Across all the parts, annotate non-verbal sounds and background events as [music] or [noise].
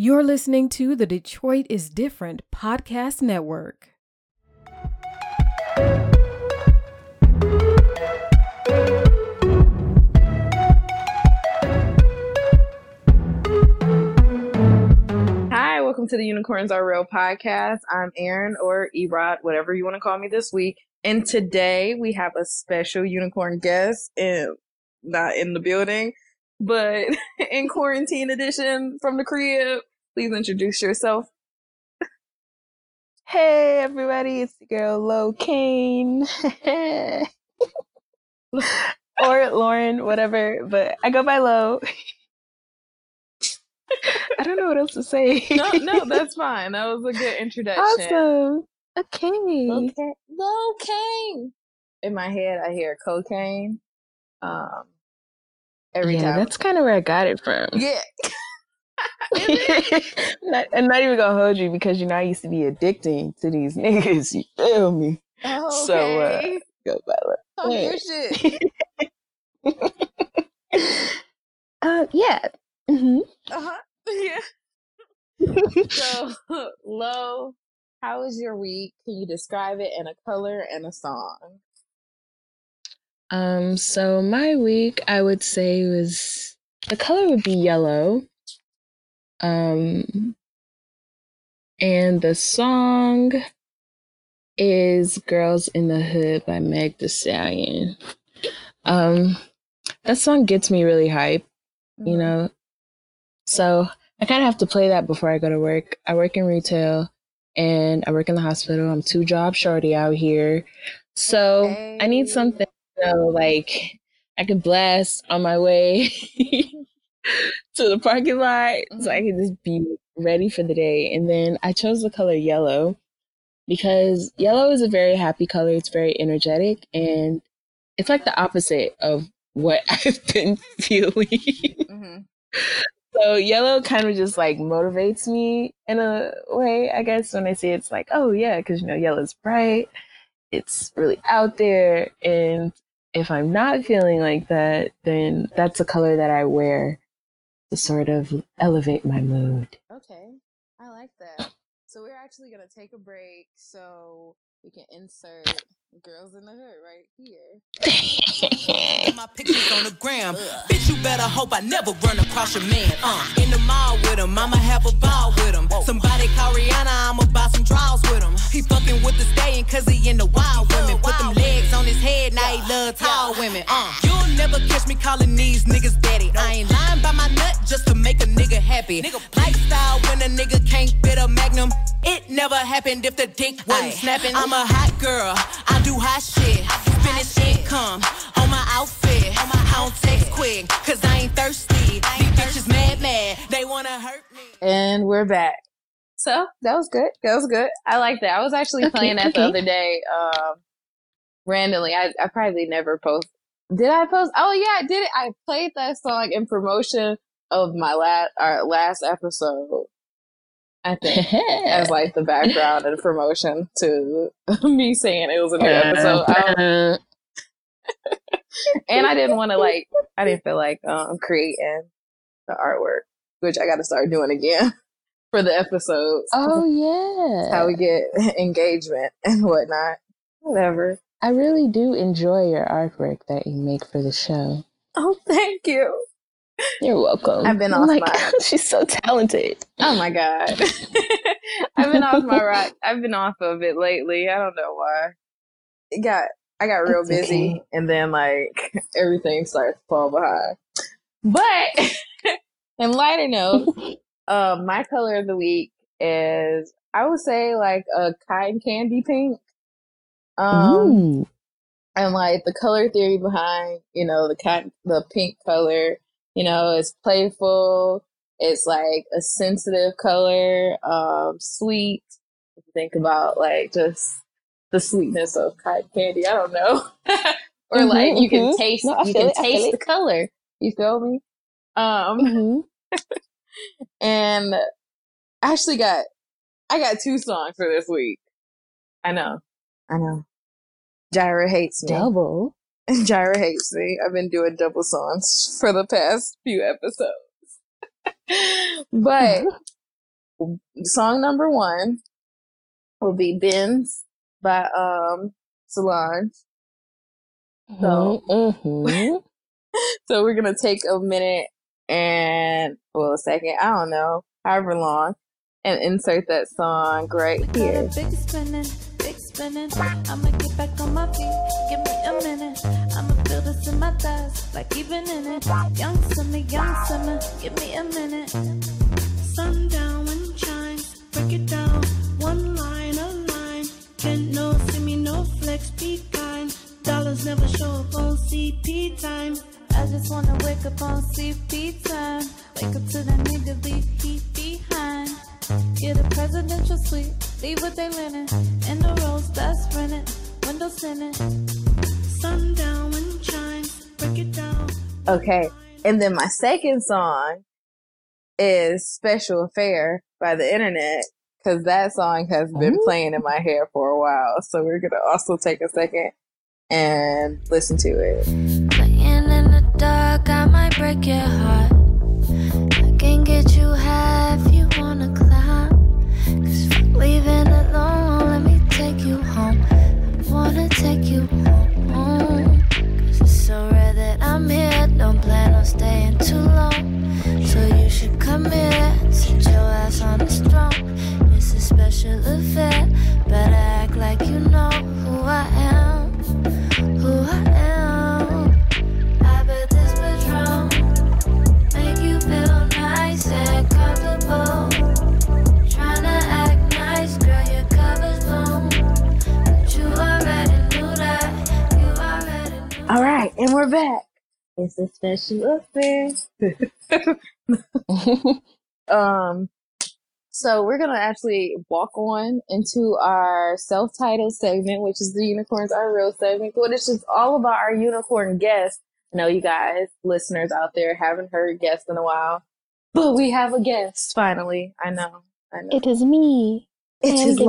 You're listening to the Detroit is Different podcast network. Hi, welcome to the Unicorns Are Real podcast. I'm Aaron or Erod, whatever you want to call me this week. And today we have a special unicorn guest, in, not in the building, but [laughs] in quarantine edition from the crib. Please introduce yourself. Hey everybody, it's the girl Lo Kane. [laughs] or Lauren, whatever, but I go by Low. [laughs] I don't know what else to say. No, no, that's fine. That was a good introduction. awesome. Okay. Okay. Cocaine. In my head, I hear cocaine. Um, every yeah, time. that's kind of where I got it from. Yeah. [laughs] [laughs] Not, I'm not even gonna hold you because you know I used to be addicting to these [laughs] niggas. You feel me? Oh, So, uh. Go by Lo. Talk your shit. [laughs] uh, yeah. hmm Uh-huh. Yeah. So, Lo, how was your week? Can you describe it in a color and a song? Um, so my week, I would say was the color would be yellow. Um, and the song is Girls in the Hood by Meg The Stallion. Um, that song gets me really hype, you Mhm. know. So I kind of have to play that before I go to work. I work in retail and I work in the hospital. I'm two job shorty out here. So I need something, you know, like I could blast on my way [laughs] [laughs] to the parking lot so I can just be ready for the day. And then I chose the color yellow because yellow is a very happy color. It's very energetic and it's like the opposite of what [laughs] I've been [laughs] feeling. Mhm. So yellow kind of just like motivates me in a way, I guess, when I see it's like, oh yeah, because you know, yellow's bright, it's really out there. And if I'm not feeling like that, then that's a color that I wear to sort of elevate my mood. Okay. I like that. So we're actually gonna take a break so we can insert Girls in the Hood right here. My pictures on the gram. Bitch, you better hope I never run across your man. Uh, in the mall with him, I'ma have a ball with him. Somebody call Rihanna, I'ma buy some draws with him. He fucking with the stallion cause he in the wild women. Put them legs on his head, now he love tall women. Uh, you'll never catch me calling these niggas daddy. I ain't lying by my nut just to make a nigga happy. Lifestyle when a nigga can't fit a magnum. It never happened if the dick wasn't snapping. I'm a hot girl, I do hot shit. Finish income on my outfit. I don't text quick, cause I ain't thirsty. These bitches mad, mad, they wanna hurt me. And we're back. So that was good. That was good. I like that. I was actually Okay, playing that the other day. Um, randomly. I, I probably never post. Did I post? Oh yeah, I did it. I played that song in promotion of my last our last episode. I think [laughs] as like the background and promotion to [laughs] me saying it was a new episode. [laughs] And I didn't want to like. I didn't feel like um creating the artwork, which I got to start doing again for the episodes. oh yeah. how we get engagement and whatnot. Whatever. I really do enjoy your artwork that you make for the show. Oh, thank you. You're welcome. I've been I'm off like, my- [laughs] she's so talented. Oh my god. [laughs] I've been off my rock. I've been off of it lately. I don't know why. It got I got real That's busy okay. and then like [laughs] everything starts to fall behind. But in lighter note, uh, my color of the week is I would say like a cotton candy pink. Um Ooh. and like the color theory behind you know the cotton, the pink color you know it's playful it's like a sensitive color um sweet think about like just the sweetness of cotton candy i don't know [laughs] or Mhm, like you can mhm. taste No, you can it, taste it. the color you feel me um Mhm. [laughs] and I actually got I got two songs for this week. I know. I know. Gyra hates me. Double. Gyra hates me. I've been doing double songs for the past few episodes. [laughs] but [laughs] song number one will be Binz by um Solange. So, Mm-hmm. [laughs] so we're gonna take a minute and well a second, I don't know, however long, and insert that song right here. Spinning. I'ma get back on my feet. Give me a minute. I'ma feel this in my thighs, like even in it. Young summer, young summer. Give me a minute. Sundown when it shines, break it down. One line, a line. Can't no see me, no flex, be kind. Dollars never show up on CP time. I just wanna wake up on CP time. Wake up to the need to leave heat behind. Get a presidential suite, leave with they linen. In the rose that's rented, windows tinted. Sundown when it shines, break it down. Okay. And then my second song is Special Affair by the internet because that song has been Ooh. playing in my hair for a while. So we're going to also take a second and listen to it. Playing in the dark, I might break your heart. I can get you leaving alone, let me take you home. I wanna take you home. Cause it's so rare that I'm here. Don't plan on staying too long. So you should come here, sit your ass on the. It's a special affair. Better act like you know who I am. All right. And we're back. It's a special affair. [laughs] Um, so we're gonna actually walk on into our self-titled segment, which is the unicorns are real segment, which is just all about our unicorn guests. I know you guys, listeners out there, haven't heard guests in a while, but we have a guest finally. I know, I know. It is me. It is I am is the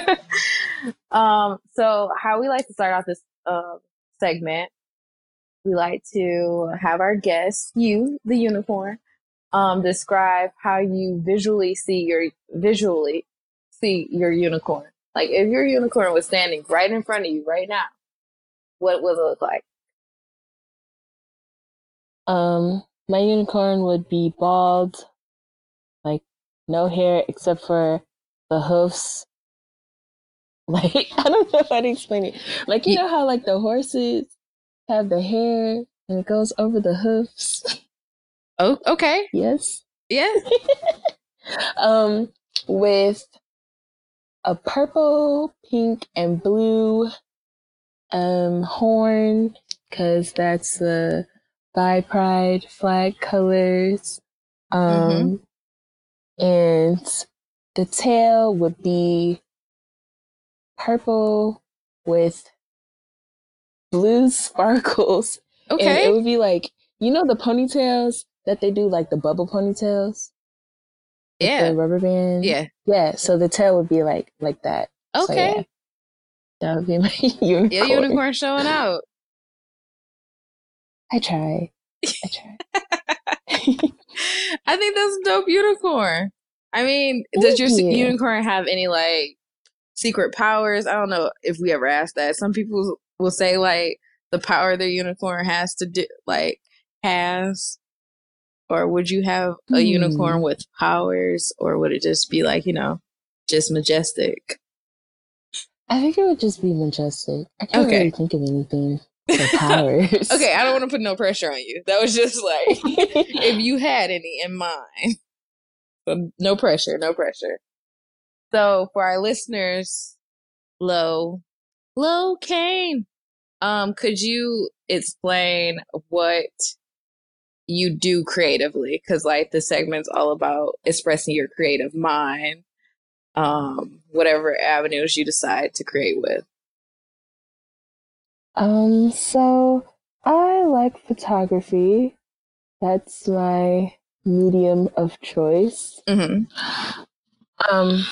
guest. [laughs] um, so how we like to start off this um segment, we like to have our guest, you, the unicorn, um, describe how you visually see your visually see your unicorn. Like if your unicorn was standing right in front of you right now, what would it look like? Um, my unicorn would be bald, like no hair except for the hoofs. [laughs] Like I don't know how to explain it. Like you know how like the horses have the hair and it goes over the hoofs. Oh, okay. yes. Yeah. [laughs] um, with a purple, pink, and blue um horn, because that's the Bi Pride flag colors. Um, and the tail would be purple with blue [laughs] sparkles. And it would be like, you know, the ponytails that they do, like the bubble ponytails? Yeah. The rubber band. Yeah. Yeah. So the tail would be like like that. So, Okay. yeah, that would be [laughs] my unicorn. Yeah, unicorn showing out. I try. I try. [laughs] I think that's a dope unicorn. I mean, does your you. unicorn have any like secret powers? I don't know if we ever asked that. Some people will say like the power their unicorn has to do like has or would you have a Hmm. unicorn with powers or would it just be like, you know, just majestic? I think it would just be majestic. I can't Okay. really think of anything for [laughs] powers. Okay, I don't want to put no pressure on you. That was just like [laughs] if you had any in mind. But no pressure, no pressure. So for our listeners, Low, Low Kane, um, could you explain what you do creatively? Because like the segment's all about expressing your creative mind, um, whatever avenues you decide to create with. Um, so I like photography. That's my medium of choice. Mm-hmm. Um,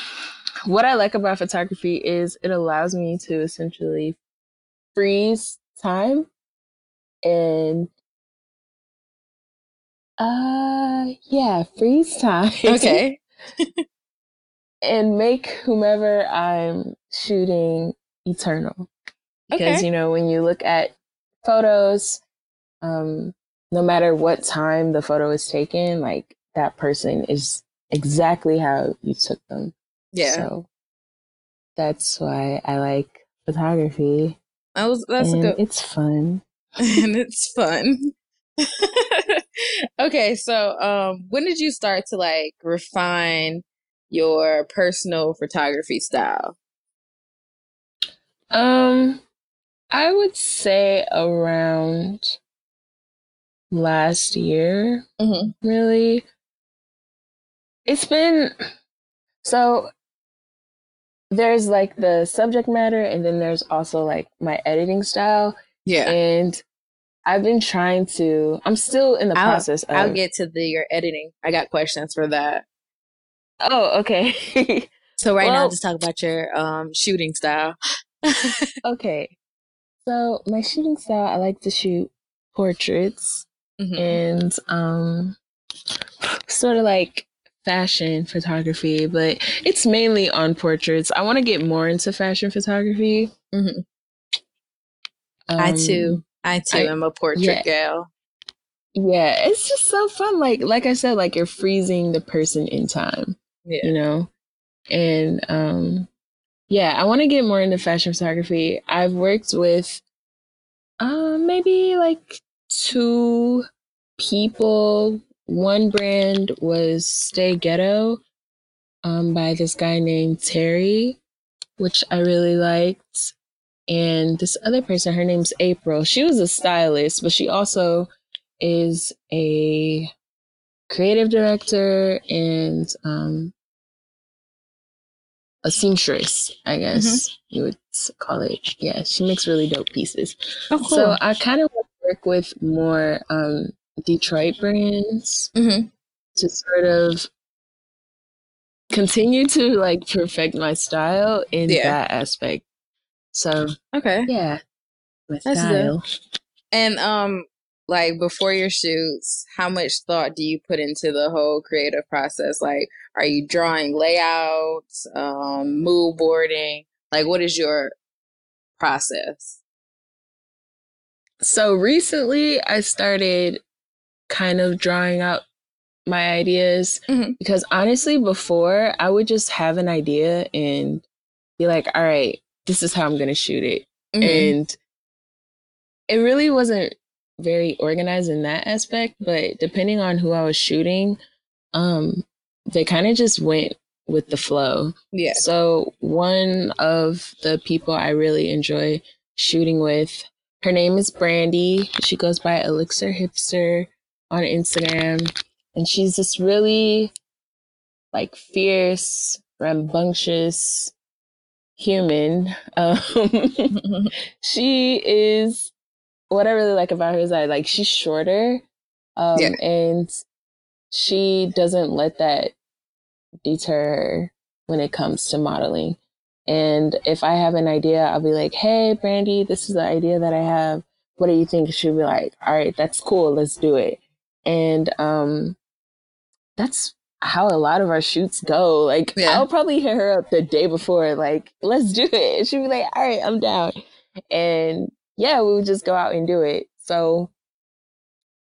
what I like about photography is it allows me to essentially freeze time and uh yeah, freeze time. Okay. [laughs] and make whomever I'm shooting eternal. Because Okay. you know, when you look at photos, um, no matter what time the photo is taken, like that person is exactly how you took them. Yeah, So that's why I like photography. that was that's and good, it's fun. [laughs] and it's fun. [laughs] okay, so um, when did you start to like refine your personal photography style? Um, I would say around last year, Mhm. really. It's been so there's like the subject matter, and then there's also like my editing style. Yeah, And I've been trying to, I'm still in the I'll- process of. I'll get to the your editing. I got questions for that. oh, okay. [laughs] So right now, Well- just talk about your um shooting style. [laughs] okay. So, my shooting style, I like to shoot portraits. Mhm. and um sort of like fashion photography but it's mainly on portraits i want to get more into fashion photography Mhm. I Um, too, I too I- am a portrait yeah. gal. yeah it's just so fun like like i said like you're freezing the person in time Yeah. you know and um yeah i want to get more into fashion photography i've worked with um maybe like two people one brand was stay ghetto um by this guy named terry which i really liked and this other person her name's april she was a stylist but she also is a creative director and um a seamstress, I guess you would call it. Yeah, she makes really dope pieces. Oh, cool. So I kind of work with more um, Detroit brands hmm to sort of continue to like perfect my style in Yeah. that aspect. So Okay. yeah, my That's style. And um, like before your shoots, how much thought do you put into the whole creative process? Like, are you drawing layouts, um, mood boarding? Like, what is your process? So recently I started kind of drawing out my ideas Mhm. because honestly before I would just have an idea and be like, all right, this is how I'm going to shoot it. Mhm. And it really wasn't very organized in that aspect, but depending on who I was shooting, um they kind of just went with the flow. yeah. So one of the people I really enjoy shooting with, her name is Brandy. She goes by Elixir Hipster on Instagram, and she's this really like fierce, rambunctious human. Um, [laughs] she is what I really like about her is that like she's shorter, um, Yeah. and she doesn't let that deter her when it comes to modeling. And if I have an idea, I'll be like, "Hey, Brandy, this is the idea that I have. What do you think?" She'll be like, "All right, that's cool. Let's do it." And um, that's how a lot of our shoots go. Like, Yeah. I'll probably hit her up the day before, like, "Let's do it." And she'll be like, "All right, I'm down." And yeah, we would just go out and do it. So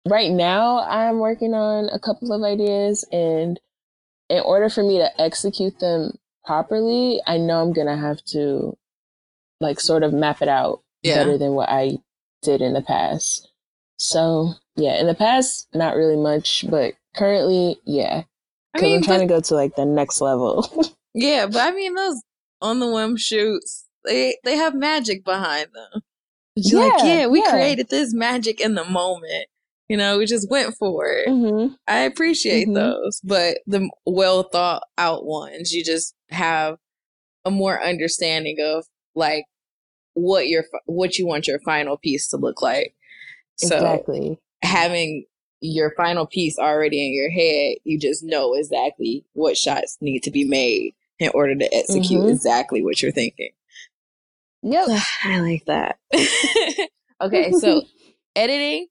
right now, I'm working on a couple of ideas, and in order for me to execute them properly, I know I'm gonna have to like sort of map it out Yeah. better than what I did in the past. So yeah, in the past, not really much, but currently, yeah. I Because mean, I'm trying but- to go to like the next level. [laughs] yeah, but I mean, those on the whim shoots, they they have magic behind them. You're like, Yeah, yeah, we yeah. created this magic in the moment. You know, we just went for it. hmm I appreciate Mhm. those, but the well thought out ones, you just have a more understanding of like what your what you want your final piece to look like. So Exactly. having your final piece already in your head, you just know exactly what shots need to be made in order to execute Mhm. exactly what you're thinking. Yep. [sighs] I like that. [laughs] okay, so [laughs] editing.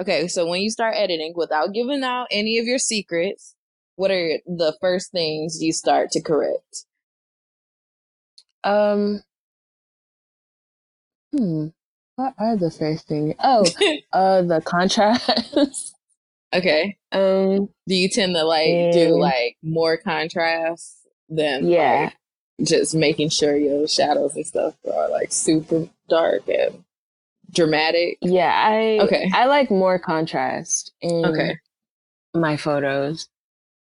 Okay, so when you start editing, without giving out any of your secrets, what are the first things you start to correct? Um. Hmm. What are the first things? Oh, uh, the contrast. [laughs] okay. um. Do you tend to like do like more contrast than Yeah. like, just making sure your shadows and stuff are like super dark and dramatic? Yeah. I. Okay. I like more contrast in Okay. my photos.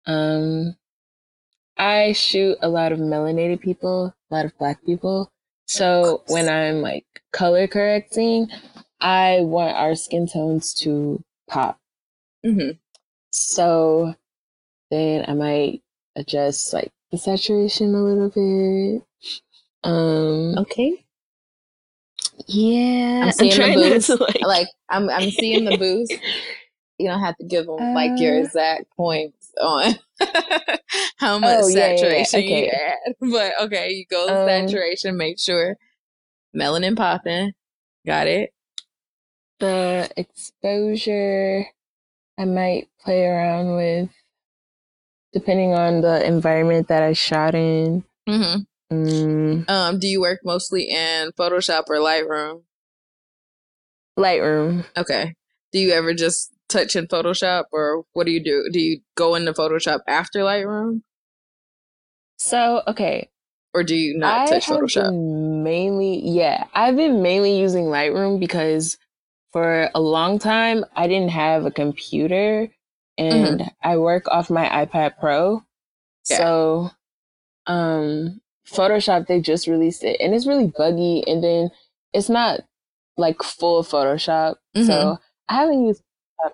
Um. I shoot a lot of melanated people, a lot of black people. So when I'm like color correcting, I want our skin tones to pop. hmm So then I might adjust like the saturation a little bit. Um Okay. yeah. I'm seeing the trying not boost. like, Like I'm I'm seeing the boost. [laughs] You don't have to give them like your Uh, exact points on [laughs] how much Oh, yeah, yeah, yeah. saturation you Okay. add. [laughs] But okay, you go Um, saturation, make sure melanin popping. Got it. the exposure I might play around with depending on the environment that I shot in. hmm Mm, Um, do you work mostly in Photoshop or Lightroom? Lightroom. Okay. Do you ever just touch in Photoshop or what do you do? Do you go into Photoshop after Lightroom So, okay, or do you not I touch Photoshop? mainly, yeah, I've been mainly using Lightroom because for a long time I didn't have a computer and I work off my iPad Pro. Yeah. So, um, Photoshop, they just released it and it's really buggy and then it's not like full Photoshop. So, I haven't used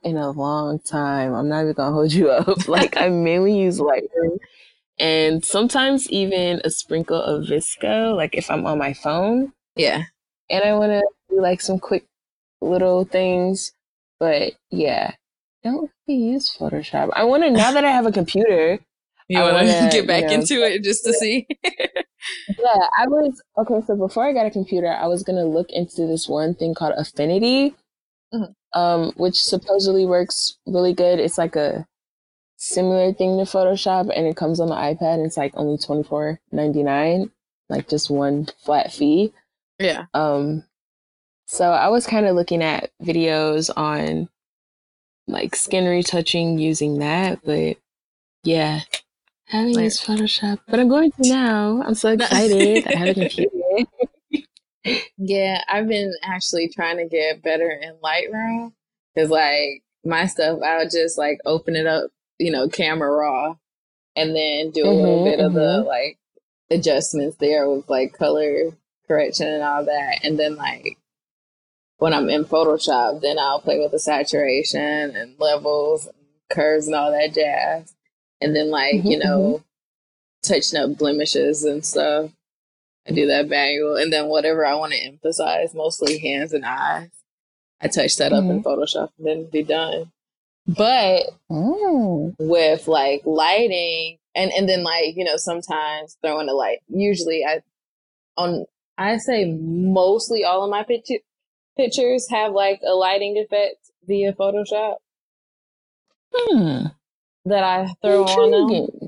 In a long time. I'm not even gonna hold you up. [laughs] like, I mainly use Lightroom and sometimes even a sprinkle of VSCO, like if I'm on my phone Yeah. and I want to do like some quick little things. But yeah, don't really use Photoshop. I want to now that I have a computer. You I want to wanna, [laughs] get back you know, into it just to see? [laughs] Yeah, I was okay. So before I got a computer, I was gonna look into this one thing called Affinity, Mhm. Um, which supposedly works really good. It's like a similar thing to Photoshop, and it comes on the iPad. And it's like only twenty four ninety nine, like just one flat fee. yeah. Um, so I was kind of looking at videos on like skin retouching using that, but yeah, I haven't Like- used Photoshop, but I'm going to now. I'm so [laughs] excited. I have a computer. Yeah, I've been actually trying to get better in Lightroom because, like, my stuff, I'll just like open it up, you know, camera raw, and then do a little Mhm, bit of the mhm. like adjustments there with like color correction and all that. And then, like, when I'm in Photoshop, then I'll play with the saturation and levels, and curves, and all that jazz. And then, like, Mhm, you know, touching up blemishes and stuff. I do that manual, and then whatever I want to emphasize, mostly hands and eyes, I touch that up in Photoshop and then be done. But Oh. with like lighting, and and then like you know sometimes throwing a light. Usually I on I say mostly all of my picture pictures have like a lighting effect via Photoshop Hmm. that I throw on them.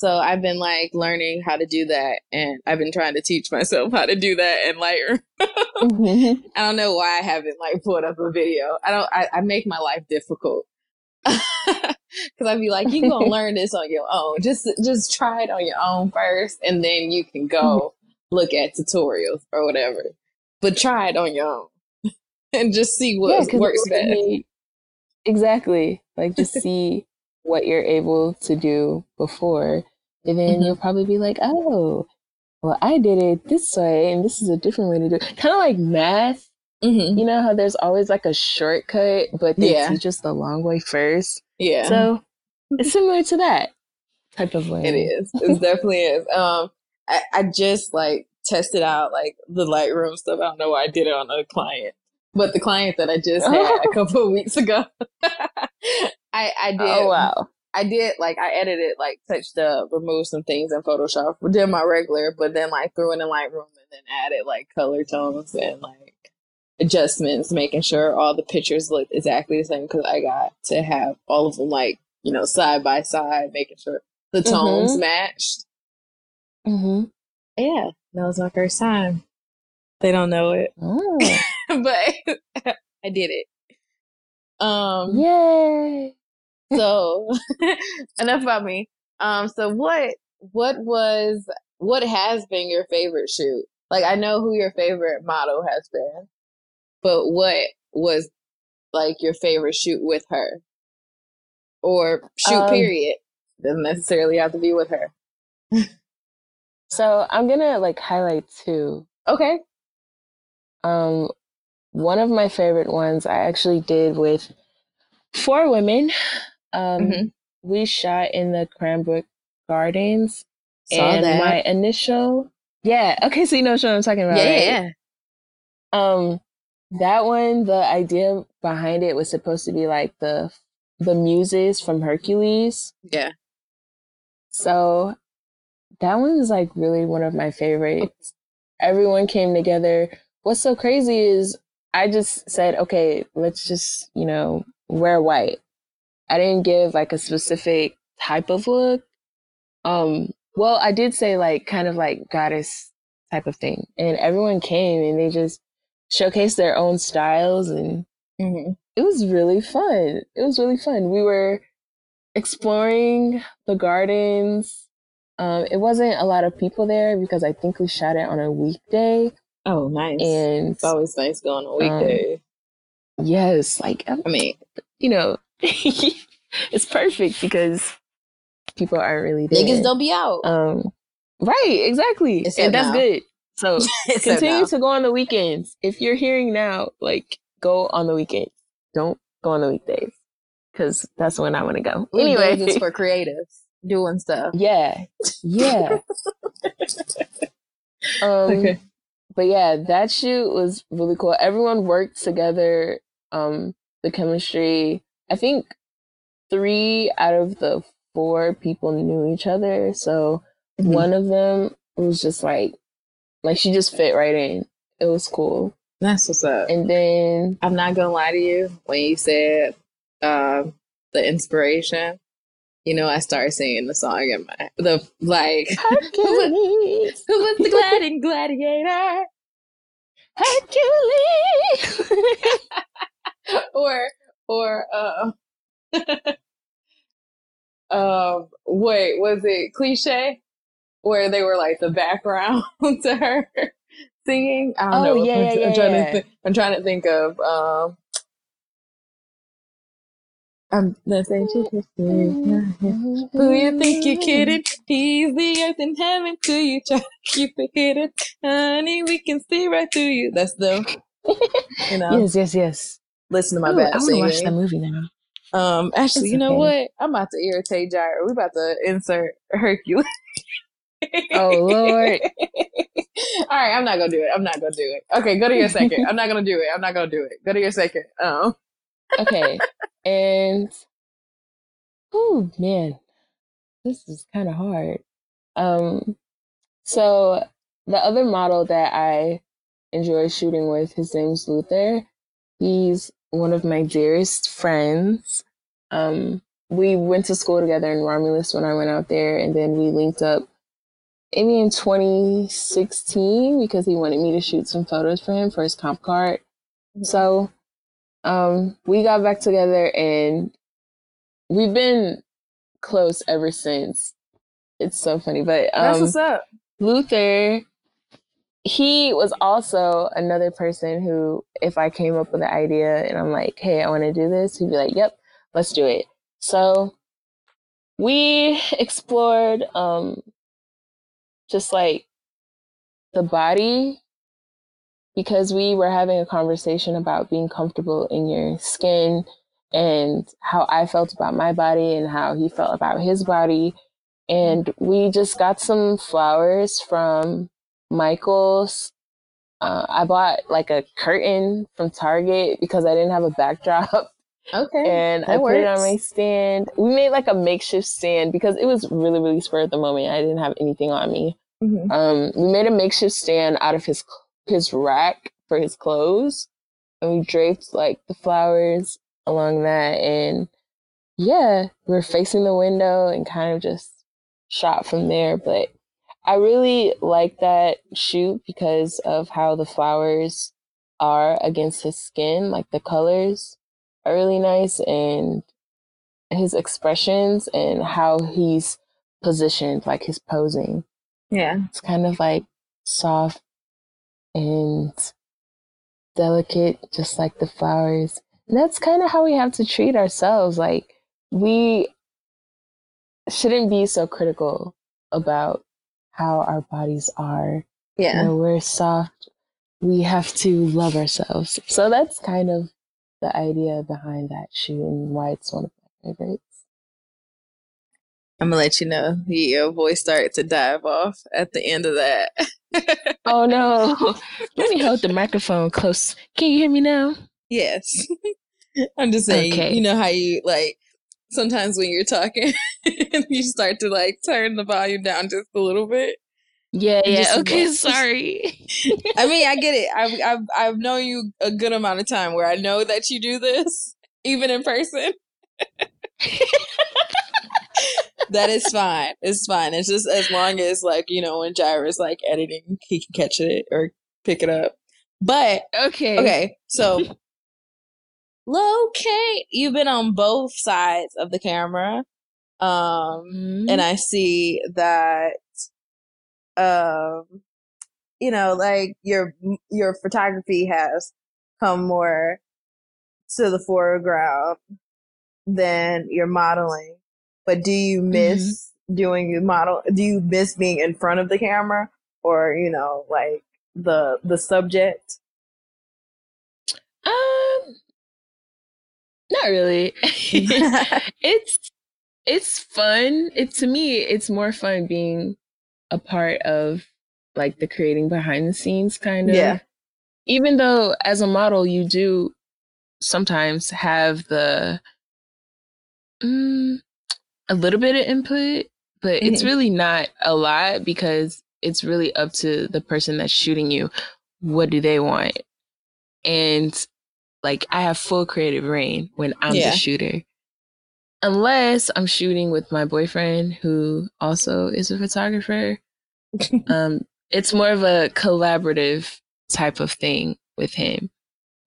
So I've been like learning how to do that, and I've been trying to teach myself how to do that in Lightroom. [laughs] Mhm. I don't know why I haven't like pulled up a video. I don't. I, I make my life difficult [laughs] because I'd be like, "You gonna [laughs] learn this on your own. Just just try it on your own first, and then you can go look at tutorials or whatever. But try it on your own and just see what Yeah, 'cause works best." be- Exactly. Like just see what you're able to do before. And then Mhm. you'll probably be like, oh, well, I did it this way, and this is a different way to do it. Kind of like math. hmm You know how there's always like a shortcut, but they Yeah. teach us the long way first. Yeah. So [laughs] it's similar to that type of way. It is. It [laughs] definitely is. Um, I, I just like tested out like the Lightroom stuff. I don't know why I did it on a client, but the client that I just had a [laughs] couple of weeks ago, I I did. Oh wow. I did like I edited like touched up, removed some things in Photoshop, did my regular, but then like threw it in Lightroom and then added like color tones and like adjustments, making sure all the pictures look exactly the same because I got to have all of them like you know, side by side, making sure the tones matched. Mm-hmm. Yeah, that was my first time. They don't know it, Oh, [laughs] but [laughs] I did it. Um, yay! So [laughs] enough about me. Um, so what what was what has been your favorite shoot? Like I know who your favorite model has been, but what was like your favorite shoot with her? Or shoot Um, period. Doesn't necessarily have to be with her. [laughs] So I'm gonna like highlight two. Okay. Um, one of my favorite ones I actually did with four women. Um, Mhm. we shot in the Cranbrook Gardens, Saw and that. my initial, yeah, okay, so you know what I'm talking about, yeah, right? yeah, yeah. Um, that one, the idea behind it was supposed to be like the the muses from Hercules. Yeah. So that one is like really one of my favorites. Everyone came together. What's so crazy is I just said, okay, let's just, you know, wear white. I didn't give like a specific type of look. Um, well, I did say like kind of like goddess type of thing. And everyone came and they just showcased their own styles and Mhm. it was really fun. It was really fun. We were exploring the gardens. Um, it wasn't a lot of people there because I think we shot it on a weekday. Oh, nice. And it's always nice going on weekdays. yes, like, um, I mean, you know, [laughs] it's perfect because people aren't really there. niggas don't be out. Um, right, exactly. Except and that's now. good. So [laughs] continue now. to go on the weekends. If you're hearing now, like go on the weekends. Don't go on the weekdays because that's when I want to go. Anyway, Anyway, just for creatives doing stuff. [laughs] yeah, yeah. um, but yeah, that shoot was really cool. Everyone worked together. Um, the chemistry. I think three out of the four people knew each other. So Mhm. one of them was just like, like she just fit right in. It was cool. That's what's up. And then I'm not gonna lie to you. When you said um, the inspiration, you know, I started singing the song in my the like. [laughs] Hercules, Who was the [laughs] glad gladiator? Hercules. [laughs] or or uh, [laughs] um, wait, was it cliche? Where they were like the background [laughs] to her singing? I don't Oh, know. yeah, I'm, yeah, I'm yeah, trying yeah. to. Think, I'm trying to think of. Um, I'm to history. Who you think you're kidding? He's the earth and heaven to you. Try to keep it hidden. Honey, we can see right through you. That's them. You know, Yes, yes, yes. Listen to my Ooh, bad I want to watch that movie now. Um, actually, It's you know okay. what? I'm about to irritate Jair. We're about to insert Hercules. Oh Lord. [laughs] All right, I'm not gonna do it. I'm not gonna do it. Okay, go to your second. I'm not gonna do it. I'm not gonna do it. Go to your second. Um, Okay. and oh man, this is kind of hard. Um, so the other model that I enjoy shooting with, his name's Luther. He's one of my dearest friends. Um, we went to school together in Romulus when I went out there, and then we linked up maybe in 2016 because he wanted me to shoot some photos for him for his comp card. So um, we got back together and we've been close ever since. It's so funny, but that's um, what's up. Luther, he was also another person who, if I came up with an idea and I'm like, hey, I want to do this, he'd be like, yep, let's do it. So we [laughs] explored um, just like the body because we were having a conversation about being comfortable in your skin and how I felt about my body and how he felt about his body. And we just got some flowers from Michael's. Uh, I bought like a curtain from Target because I didn't have a backdrop Okay, and I that put it on my stand. We made like a makeshift stand because it was really, really spur at the moment. I didn't have anything on me. Mhm. Um, we made a makeshift stand out of his his rack for his clothes, and we draped like the flowers along that. And yeah, we're facing the window and kind of just shot from there. But I really like that shoot because of how the flowers are against his skin. Like the colors are really nice and his expressions and how he's positioned, like his posing. Yeah. It's kind of like soft and delicate, just like the flowers. And that's kind of how we have to treat ourselves. Like, we shouldn't be so critical about how our bodies are. Yeah. You know, we're soft. We have to love ourselves. So that's kind of the idea behind that shoe and why it's one of my favorites. I'm gonna let you know your voice started to dive off at the end of that. [laughs] Oh no. Let me hold the microphone close. Can you hear me now? yes. [laughs] I'm just saying, Okay. you know how you like sometimes when you're talking [laughs] you start to like turn the volume down just a little bit. Yeah, yeah. Okay, sorry. [laughs] I mean, I get it. I've, I've I've known you a good amount of time where I know that you do this, even in person. [laughs] that is fine. It's fine. It's just as long as like you know when Jairus like editing, he can catch it or pick it up. But okay. okay, so locate. You've been on both sides of the camera, um, Mhm. and I see that um you know like your your photography has come more to the foreground than your modeling but do you miss doing your model do you miss being in front of the camera or you know like the the subject Um, not really. [laughs] it's it's fun. It to me, it's more fun being a part of like the creating behind the scenes kind of. Yeah. Even though as a model, you do sometimes have the mm, a little bit of input, but it's Mhm. really not a lot because it's really up to the person that's shooting you. What do they want? And like I have full creative reign when I'm Yeah. the shooter. Unless I'm shooting with my boyfriend who also is a photographer. [laughs] um it's more of a collaborative type of thing with him.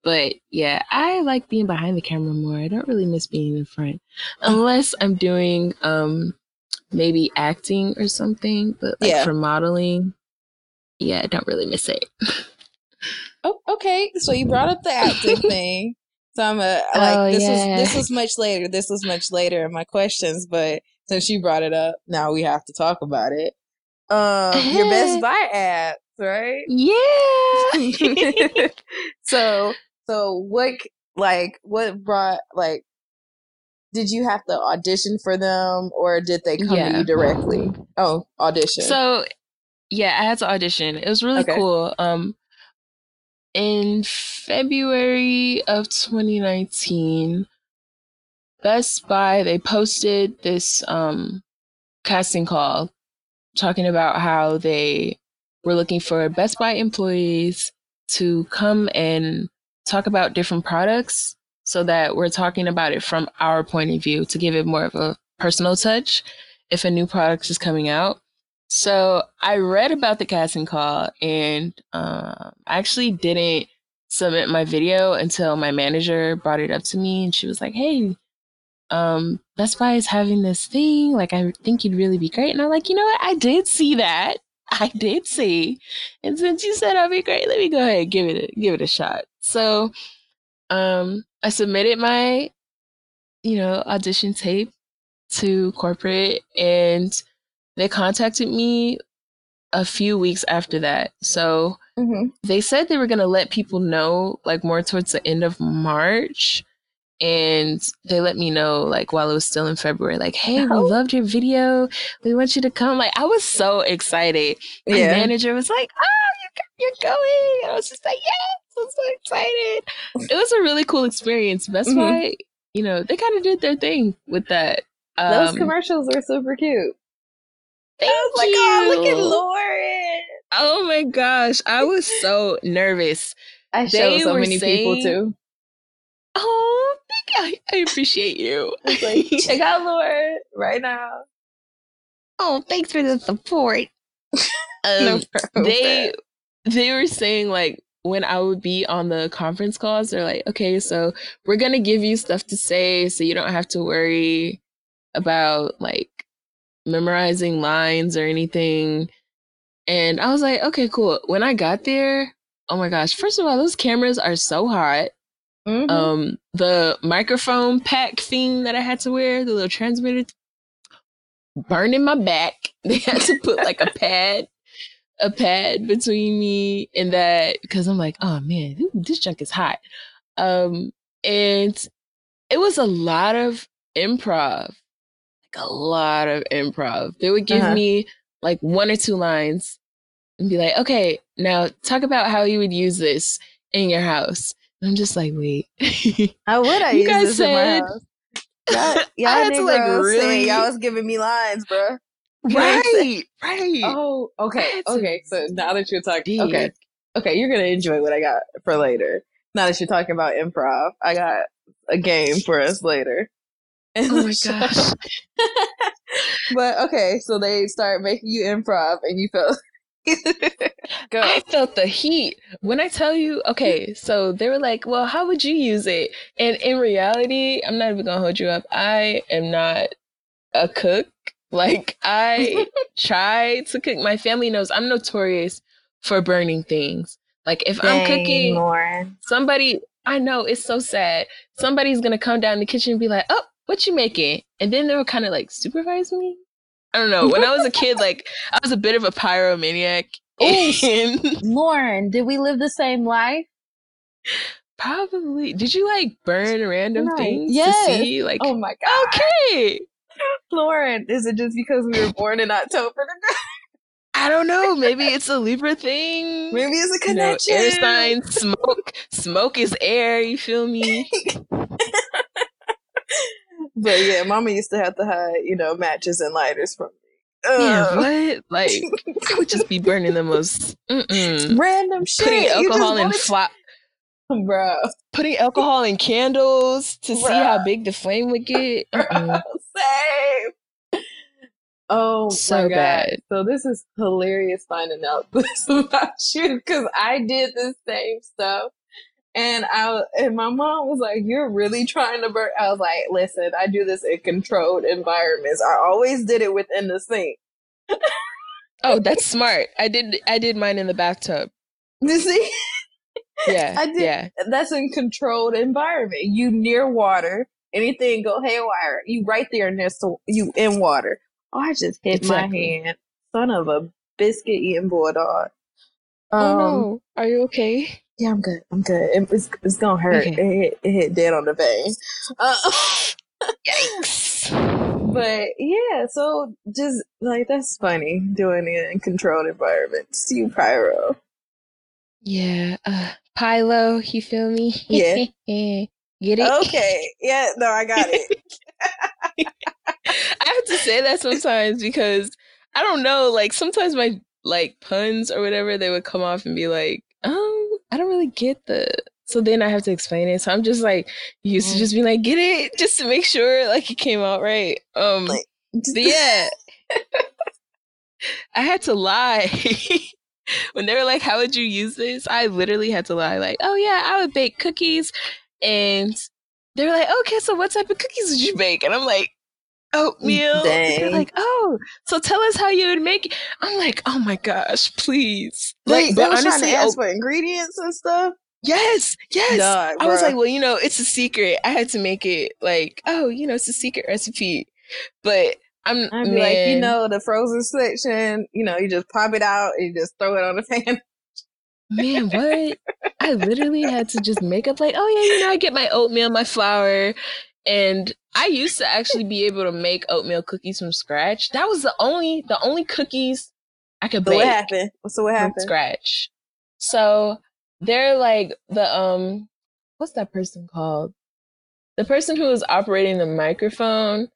But yeah, I like being behind the camera more. I don't really miss being in front. Unless I'm doing um maybe acting or something, but like Yeah. for modeling, yeah, I don't really miss it. [laughs] oh okay so you brought up the acting [laughs] thing so i'm a like Oh, this yeah. was this was much later this was much later in my questions but since you brought it up now we have to talk about it um your best [laughs] buy ads right Yeah. [laughs] so so what like what brought like did you have to audition for them or did they come to you directly oh audition So yeah, I had to audition. It was really Okay. cool. Um in February of 2019, Best Buy they posted this um casting call talking about how they were looking for Best Buy employees to come and talk about different products so that we're talking about it from our point of view to give it more of a personal touch if a new product is coming out. So I read about the casting call and um, I actually didn't submit my video until my manager brought it up to me and she was like, hey, um, Best Buy is having this thing. Like, I think you'd really be great. And I'm like, you know what? I did see that. I did see. And since you said I'd be great, let me go ahead and give it a, give it a shot. So um, I submitted my, you know, audition tape to corporate and they contacted me a few weeks after that. So hmm they said they were going to let people know like more towards the end of March. And they let me know like while it was still in February, like, hey, we Oh. loved your video. We want you to come. Like, I was so excited. My yeah manager was like, oh, you're, you're going. I was just like, yes, I'm so excited. It was a really cool experience. Best Mhm. Buy, you know, they kind of did their thing with that. those Um, commercials were super cute Thank I was like, oh, look at. Lauren. Oh my gosh, I was [laughs] so nervous. I They showed so many people saying- too. Oh, thank I, I appreciate you. Like, [laughs] check out Lauren right now. oh, thanks for the support. [laughs] Um, they they were saying like when I would be on the conference calls, they're like, okay, so we're gonna give you stuff to say, so you don't have to worry about like memorizing lines or anything. And I was like, okay, cool. When I got there, oh my gosh, first of all, those cameras are so hot. Mhm. Um, the microphone pack thing that I had to wear, the little transmitter, burning my back. [laughs] They had to put like a pad, a pad between me and that because I'm like, oh man, this junk is hot. Um, and it was a lot of improv, a lot of improv. They would give Uh-huh. me like one or two lines and be like, okay, now talk about how you would use this in your house. And I'm just like, wait. [laughs] How would I You use guys this said- in my house? Y'all, [laughs] y'all I had to, like, really- y'all was giving me lines, bro. [laughs] You know what I'm saying? right, right. Oh, okay, okay. So now that you're talking, okay, okay, you're gonna enjoy what I got for later. Now that you're talking about improv, I got a game for us later. [laughs] Oh my gosh. [laughs] but okay, so they start making you improv, and you felt. [laughs] I felt the heat. When I tell you, okay, so they were like, well, how would you use it? And in reality, I'm not even gonna hold you up. I am not a cook. Like, I try to cook. My family knows I'm notorious for burning things. Like, if I'm cooking, Lauren. somebody I know it's so sad. Somebody's gonna come down the kitchen and be like, "Oh, what you making?" And then they'll kind of like supervise me. I don't know. When I was a kid, like I was a bit of a pyromaniac, [laughs] and Lauren, did we live the same life? probably did you like burn random things Yes. to see? Like, Oh my god, okay, Lauren, is it just because we were born in October? I don't know. Maybe it's a Libra thing. Maybe it's a You know, connection. air signs, smoke. Smoke is air. You feel me? [laughs] But yeah, Mama used to have to hide, you know, matches and lighters from me. Yeah, what? Like, [laughs] I would just be burning the most. Mm-mm. random shit. putting alcohol in to- bro. putting alcohol in candles to see how big the flame would get. [laughs] Same. Oh So my god! bad. So this is hilarious finding out [laughs] this about you because I did the same stuff, and I and my mom was like, "You're really trying to burn." I was like, "Listen, I do this in controlled environments. I always did it within the sink." Oh, that's smart. I did. I did mine in the bathtub. [laughs] You see, Yeah, I did- yeah. that's in controlled environment. You near water, anything go haywire. You right there next to you in water. Oh, I just hit Exactly. my hand. Son of a biscuit eating bulldog. oh Um, no, are you okay? Yeah, I'm good. I'm good. It, it's it's gonna hurt. Okay. It, hit, it hit dead on the vein. Uh, Yikes! [laughs] but yeah, so just like that's funny doing it in controlled environments. See you pyro. Yeah, uh, Pilo, you feel me? Yeah. [laughs] Get it? Okay. Yeah. No, I got it. [laughs] I have to say that sometimes because I don't know, like sometimes my like puns or whatever they would come off and be like, um, I don't really get the so then I have to explain it. So I'm just like used to Mm. just be like, get it, [laughs] just to make sure like it came out right. Um Like- yeah. [laughs] I had to lie. [laughs] when they were like, How would you use this? I literally had to lie, like, oh yeah, I would bake cookies and they were like, okay, so what type of cookies would you bake? And I'm like, oatmeal. They're Dang. like, oh, so tell us how you would make it. I'm like, oh my gosh, please. Like, they but trying honestly, to ask oh, for ingredients and stuff. yes, yes. Dog, I was like, well, you know, it's a secret. I had to make it like, oh, you know, it's a secret recipe. But I'm I'd be man, like, you know, the frozen section. You know, you just pop it out and you just throw it on the [laughs] pan. man, what? I literally had to just make up like, oh yeah, you know, I get my oatmeal, my flour, and I used to actually be able to make oatmeal cookies from scratch. That was the only the only cookies I could So bake what happened? So what from happened? scratch. So they're like the um, what's that person called? The person who was operating the microphone.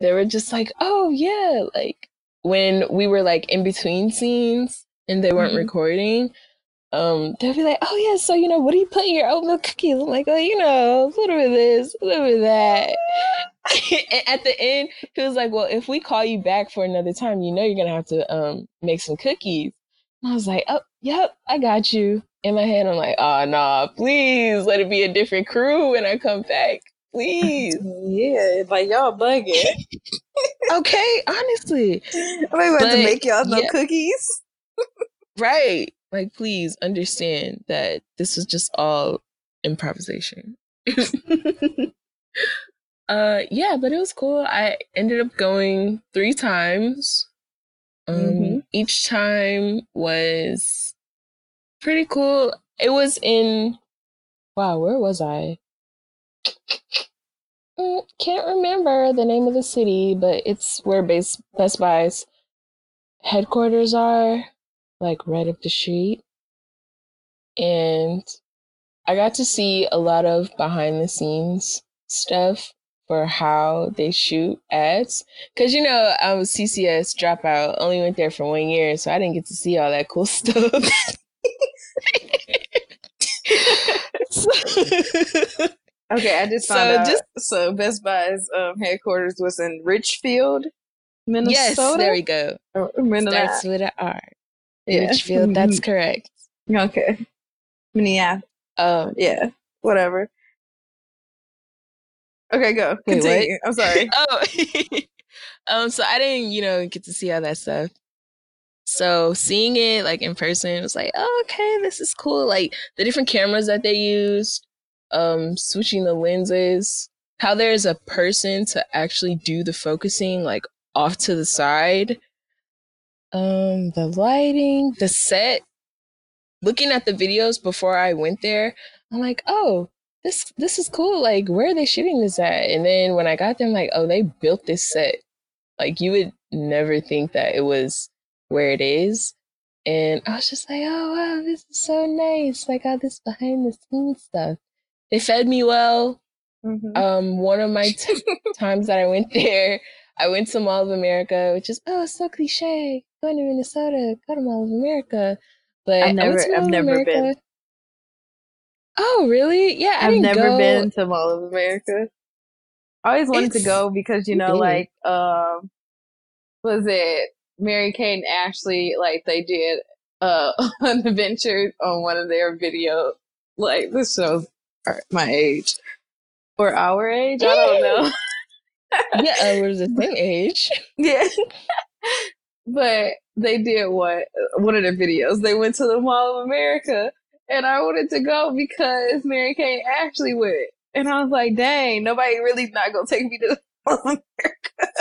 They were just like, oh yeah, like when we were like in between scenes and they weren't Mhm. recording um, they'll be like, "Oh yeah, so you know, what do you put in your oatmeal cookies?" I'm like, "Oh, you know, a little bit of this, a little bit of that." [laughs] and at the end, he was like, "Well, if we call you back for another time, you know, you're gonna have to um make some cookies." And I was like, "Oh, yep, I got you." In my head, I'm like, "Oh, nah, please let it be a different crew when I come back, please." [laughs] Yeah, like y'all bugging. [laughs] okay, honestly, I'm about But, to make y'all no yeah. cookies. right? Like, please understand that this was just all improvisation. [laughs] uh, yeah, but it was cool. I ended up going three times. Um, Mhm. each time was pretty cool. It was in wow, where was I? Mm, Can't remember the name of the city, but it's where Base Best Buy's headquarters are, like right up the street. And I got to see a lot of behind the scenes stuff for how they shoot ads. Cause you know, I was CCS dropout, only went there for one year, so I didn't get to see all that cool [laughs] stuff. So- [laughs] Okay, I just So found out. just- so Best Buy's um, headquarters was in Richfield, Minnesota. yes, there we go. Or Minnesota. Starts with an R. Yeah. Richfield, [laughs] that's correct. okay. Minneapolis. Um, Yeah. Whatever. Okay, go. Wait, what? Continue. I'm sorry. [laughs] oh, [laughs] um, so I didn't, you know, get to see all that stuff. So seeing it like in person was like, oh, okay, this is cool. Like the different cameras that they used, um, switching the lenses, how there's a person to actually do the focusing, like off to the side. Um, the lighting, the set. Looking at the videos before I went there, I'm like, oh, this this is cool. Like, where are they shooting this at? And then when I got there, I'm like, oh, they built this set. Like, you would never think that it was where it is. And I was just like, oh wow, this is so nice. Like all this behind the scenes stuff. They fed me well. Mhm. Um, one of my t- [laughs] times that I went [laughs] there, I went to Mall of America, which is oh so cliche. Going to Minnesota, go to Mall of America. But I've never- I've never been. America. Oh really? Yeah, I I've didn't never go. been to Mall of America. I always wanted to go because you know, like, um, was it Mary Kate and Ashley? Like they did uh [laughs] an adventure on one of their videos. Like this shows my age or our age. I don't know. yeah, I was the [laughs] same age. yeah, [laughs] but they did what one of the videos. They went to the Mall of America, and I wanted to go because Mary Kate actually went. And I was like, dang, nobody really not gonna take me to the [laughs] Mall of America.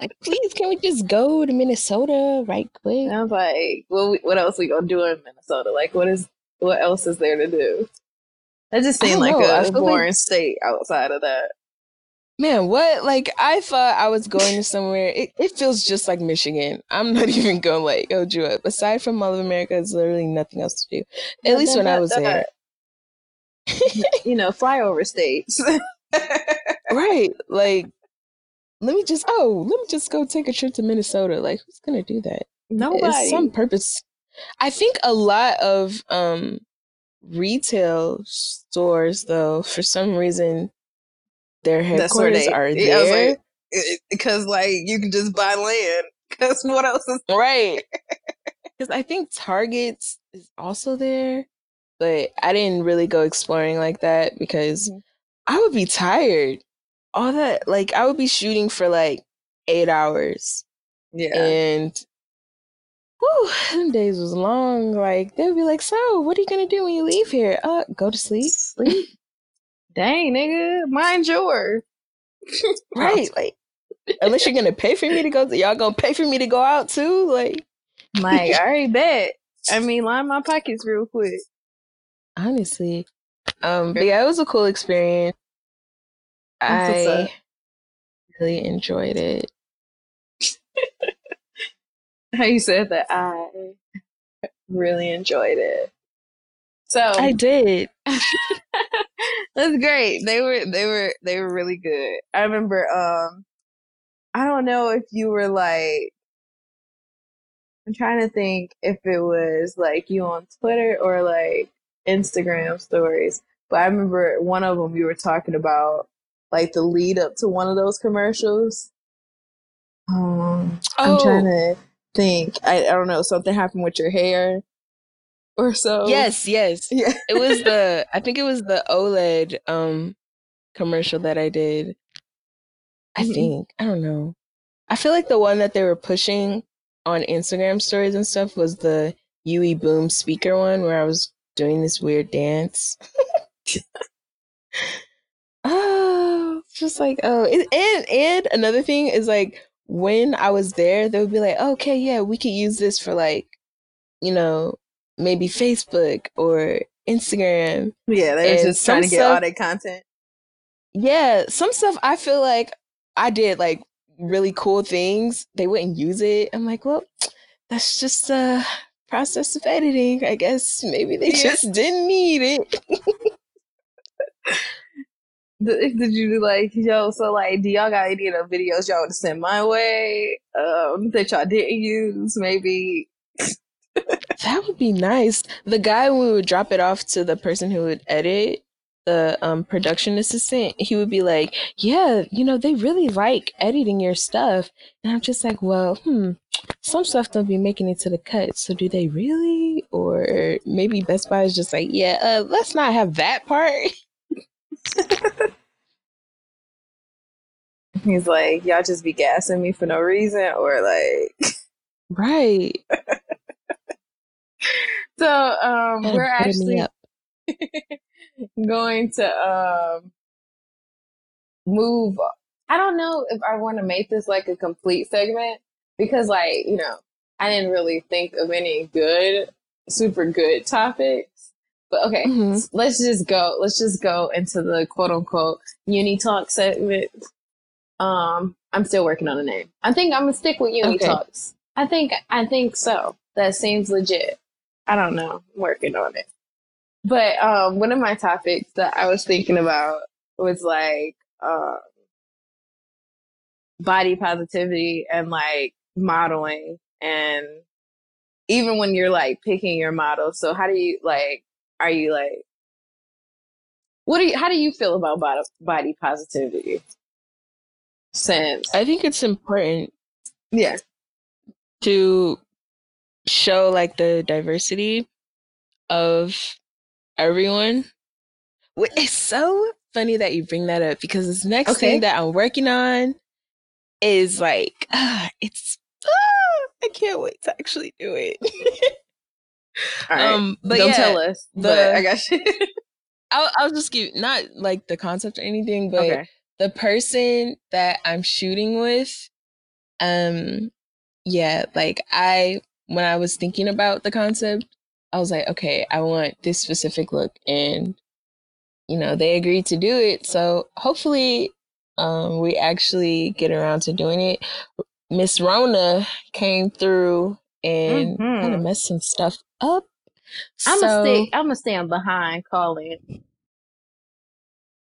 Like, please, can we just go to Minnesota right quick? And I was like, well, we, what else we gonna do in Minnesota? Like, what is what else is there to do? That just seemed like know. A feel like- state outside of that. Man, what? Like, I thought I was going to somewhere. It, it feels just like Michigan. I'm not [laughs] even going like hold you up. Aside from Mall of America, there's literally nothing else to do. At But least when I was that- there. [laughs] you know, flyover states. [laughs] Right. Like, let me just, oh, let me just go take a trip to Minnesota. Like, who's going to do that? Nobody. It's some purpose. I think a lot of um retail stores, though, for some reason, their headquarters they are yeah, I was there. like, because like you can just buy land. [laughs] Because what else is Right. [laughs] Because I think Target is also there, but I didn't really go exploring like that because Mhm. I would be tired. All that, like, I would be shooting for like eight hours. yeah? And whew, them days was long. Like, they'd be like, So, what are you to do when you leave here? Uh, go to sleep. Sleep. Dang, nigga, mind yours. [laughs] Right. Like, unless you're going to pay for me to go, y'all going to pay for me to go out too? Like, Like, [laughs] I already bet. I mean, line my pockets real quick. honestly. Um, but yeah, it was a cool experience. That's I really enjoyed it. [laughs] How you said that? I really enjoyed it. So I did. That's great. They were they were they were really good. I remember um I don't know if you were like I'm trying to think if it was like you on Twitter or like Instagram stories. But I remember one of them you were talking about like the lead up to one of those commercials. Um, I'm trying Oh. to think. I, I don't know. Something happened with your hair or so. Yes, yes. [laughs] Yeah. It was the I think it was the OLED um commercial that I did. I Mhm. think. I don't know. I feel like the one that they were pushing on Instagram stories and stuff was the UE Boom speaker one where I was doing this weird dance. [laughs] oh, just like oh, and and another thing is like when I was there, they would be like, okay, yeah, we could use this for like, you know, maybe Facebook or Instagram. Yeah, they And just trying to get all that content. Yeah, some stuff I feel like I did like really cool things. They wouldn't use it. I'm like, well, that's just a process of editing. I guess maybe they Yeah. just didn't need it. [laughs] Did, you like yo? So like, do y'all got any of the videos y'all would send my way? Um, that y'all didn't use? Maybe. That would be nice. The guy we would drop it off to the person who would edit, the um, production assistant, he would be like, "Yeah, you know, they really like editing your stuff," and I'm just like, "Well, hmm, some stuff don't be making it to the cut, so do they really?" Or maybe Best Buy is just like, "Yeah, uh, let's not have that part." [laughs] He's like, y'all just be gassing me for no reason, or like. Right? [laughs] [laughs] So um, we're actually [laughs] going to um move. I don't know if I want to make this like a complete segment because, like, you know, I didn't really think of any good, super good topics. But okay, Mhm. let's just go. Let's just go into the quote unquote uni talk segment. Um, I'm still working on a name. I think I'm gonna stick with uni Okay. talks. I think I think so. That seems legit. I don't know. I'm working on it. But um, one of my topics that I was thinking about was like um, body positivity and like modeling, and even when you're like picking your model. So how do you like? Are you like? What do you? How do you feel about body body positivity? Since I think it's important yeah, to show like the diversity of everyone. It's so funny that you bring that up because this next Okay. thing that I'm working on is like, ah, it's, ah, I can't wait to actually do it. [laughs] all right. Um, but Don't yeah, tell us. but the- I got you. [laughs] I'll, I'll just give not like the concept or anything, but okay. the person that I'm shooting with, um, yeah, like I when I was thinking about the concept, I was like, okay, I want this specific look, and you know, they agreed to do it. So hopefully, um, we actually get around to doing it. Miss Rona came through and kind of messed some stuff up. I'm so, gonna stay. I'm gonna stand behind calling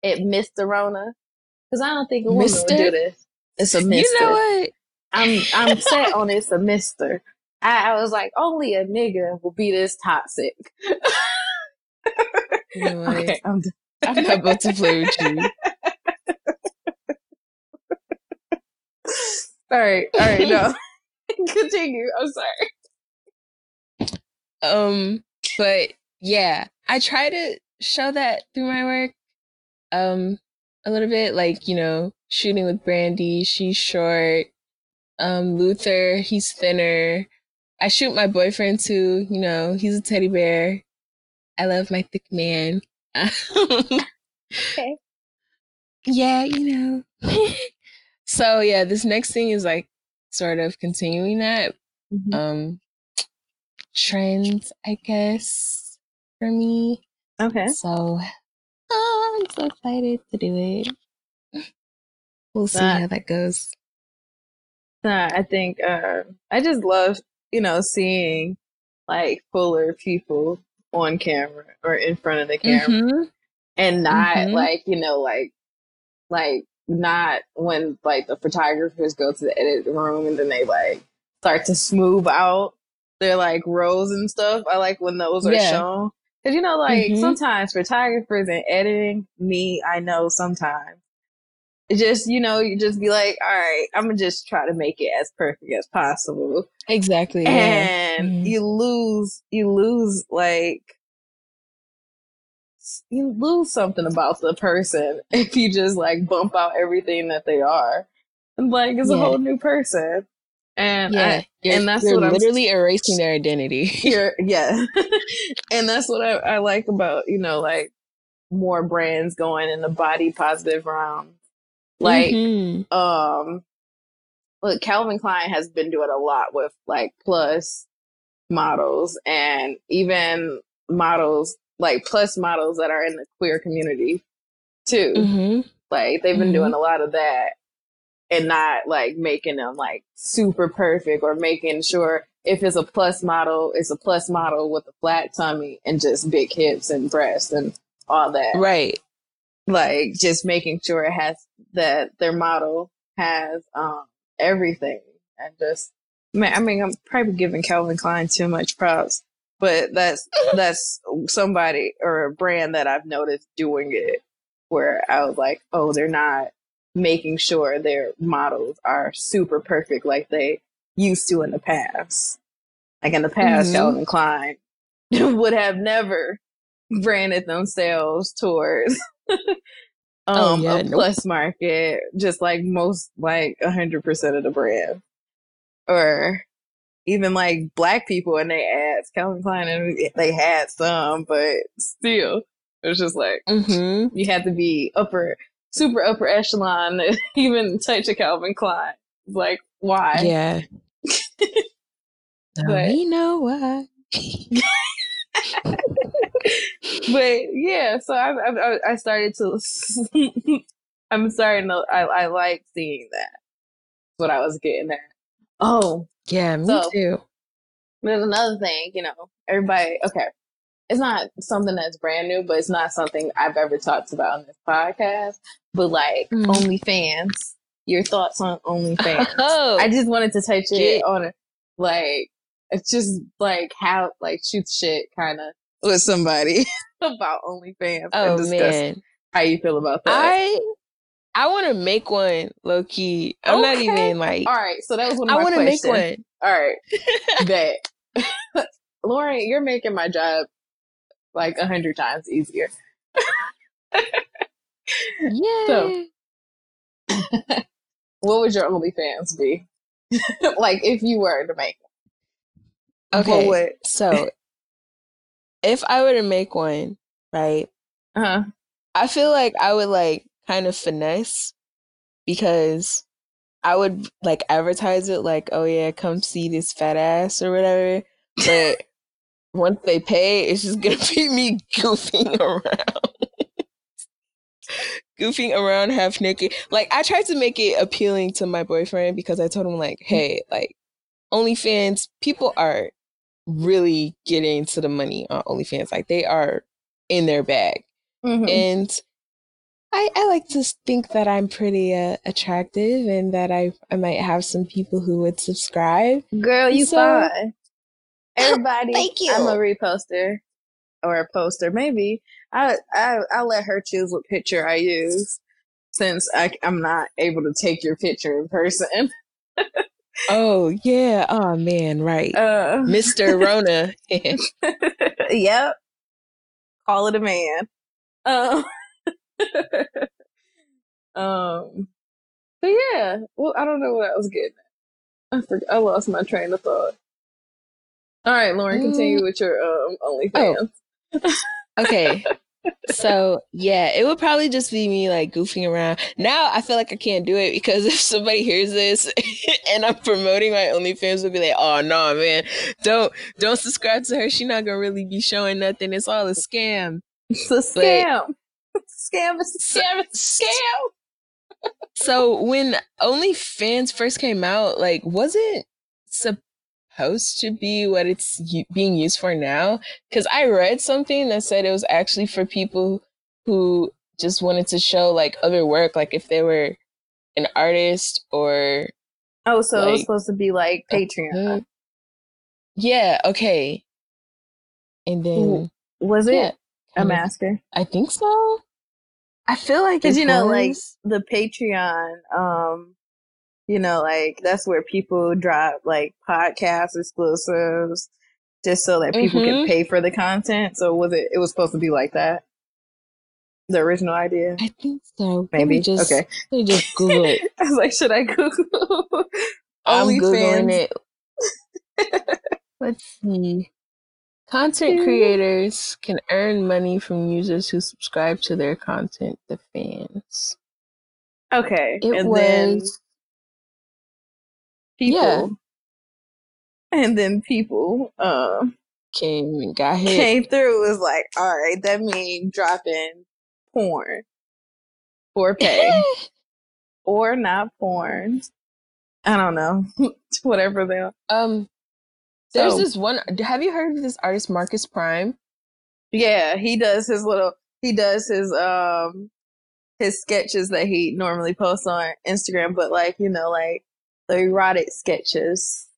it Mr. Rona because I don't think a woman would Mister? do this. It's a Mister. You know what? I'm I'm set on it's a Mister. I, I was like, only a nigga will be this toxic. [laughs] Okay, I'm done. I'm not about to play with you. [laughs] All right, all right, no. [laughs] Continue. I'm sorry. Um, but yeah, I try to show that through my work. Um, a little bit like, you know, shooting with Brandy, she's short. Um, Luther, he's thinner. I shoot my boyfriend too, you know, he's a teddy bear. I love my thick man. Okay. [laughs] Yeah, you know. [laughs] so yeah, this next thing is like sort of continuing that Mhm. um trends, I guess, for me. Okay. So oh, [laughs] I'm so excited to do it. We'll see how that goes. Nah, I think uh, I just love, you know, seeing like fuller people on camera or in front of the camera Mhm. and not Mhm. like, you know, like, like not when like the photographers go to the edit room and then they like start to smooth out their like rows and stuff. I like when those are Yeah. shown. Cause you know, like Mhm. sometimes photographers and editing, me, I know sometimes. Just, you know, you just be like, all right, I'm gonna just try to make it as perfect as possible. Exactly. Yeah. And Mhm. you lose, you lose like, you lose something about the person [laughs] if you just like bump out everything that they are. And like, it's a whole new person. And Yeah. I, You're, and that's what I'm literally erasing their identity. [laughs] yeah [laughs] and that's what I, I like about you know like more brands going in the body positive realm like Mhm. um look calvin klein has been doing a lot with like plus models and even models like plus models that are in the queer community too Mhm. like they've been Mhm. doing a lot of that and not like making them like super perfect or making sure if it's a plus model, it's a plus model with a flat tummy and just big hips and breasts and all that. Right. Like just making sure it has that their model has um everything and just man, I mean I'm probably giving Calvin Klein too much props, but that's [laughs] that's somebody or a brand that I've noticed doing it where I was like, oh, they're not making sure their models are super perfect like they used to in the past. Like in the past, Mhm. Calvin Klein [laughs] would have never branded themselves towards [laughs] Oh, um yeah, a plus market, just like most like a hundred percent of the brand. Or even like black people in their ads, Calvin Klein and they had some, but still it was just like mm-hmm. you had to be upper, super upper echelon to [laughs] even touch a Calvin Klein. Like, why? Yeah. [laughs] But- we know why. [laughs] But yeah, so I, I, I started to. [laughs] I'm starting to. I, I like seeing that. That's what I was getting at. Oh, Yeah, me So- too. there's another thing. You know, everybody. Okay, it's not something that's brand new, but it's not something I've ever talked about on this podcast. But like Mm. OnlyFans, your thoughts on OnlyFans? [laughs] Oh, I just wanted to touch it on. Like, it's just like how, like, shoot shit kind of with somebody [laughs] about OnlyFans and oh discuss man. how you feel about that. I I want to make one low key. I'm not even like. All right, so that was one of I want to make one. All right, [laughs] bet. [laughs] Lauren, you're making my job like a hundred times easier. Yeah. So- What would your OnlyFans be? like if you were to make okay. would- So, if I were to make one, right? uh-huh. I feel like I would like kind of finesse because I would like advertise it like, oh yeah, come see this fat ass or whatever. But [laughs] once they pay, it's just gonna [laughs] be me goofing around. goofing around half naked. Like I tried to make it appealing to my boyfriend because I told him like, hey, like OnlyFans, people are really getting to the money on OnlyFans. Like they are in their bag. Mhm. And I, I like to think that I'm pretty uh, attractive and that I I might have some people who would subscribe. Girl, you So- fine. Everybody, [laughs] Thank you. I'm a reposter or a poster. Maybe I I I let her choose what picture I use since I I'm not able to take your picture in person. [laughs] Oh yeah. Oh man, right. Uh, Mr. Rona. [laughs] [laughs] yep. Call it a man. Um, [laughs] um, but yeah. Well, I don't know what I was getting at. I forgot. I lost my train of thought. All right, Lauren, continue with your um OnlyFans. okay. So yeah, it would probably just be me like goofing around. Now I feel like I can't do it because [laughs] if somebody hears this [laughs] and I'm promoting my OnlyFans, will be like, "Oh no, man, don't don't subscribe to her. She's not gonna really be showing nothing. It's all a scam." It's a scam. scam. It's a scam. It's a scam. So when OnlyFans first came out, like, was it supposed to be what it's u- being used for now? Because I read something that said it was actually for people who just wanted to show like other work, like if they were an artist or Oh, so it was supposed to be like Patreon. Yeah, okay. And then Was it yeah, a kind masker? I think so. I feel like Because you know, like the Patreon, um, you know, like that's where people drop like podcast exclusives, just so that people can Mhm. pay for the content. So was it? It was supposed to be like that. The original idea, I think so. Maybe. just okay. let me just Google it. [laughs] I was like, should I Google? [laughs] I'm googling it. [laughs] Let's see. Content creators can earn money from users who subscribe to their content. The fans. Okay, It and then was people, yeah. and then people, um, came and got hit. came through. Was like, all right, that means dropping porn for pay. [laughs] or not porn. I don't know. [laughs] Whatever they are. um, there's So- this one. Have you heard of this artist Marcus Prime? Yeah, he does his little he does his um his sketches that he normally posts on Instagram, but like, you know, like the erotic sketches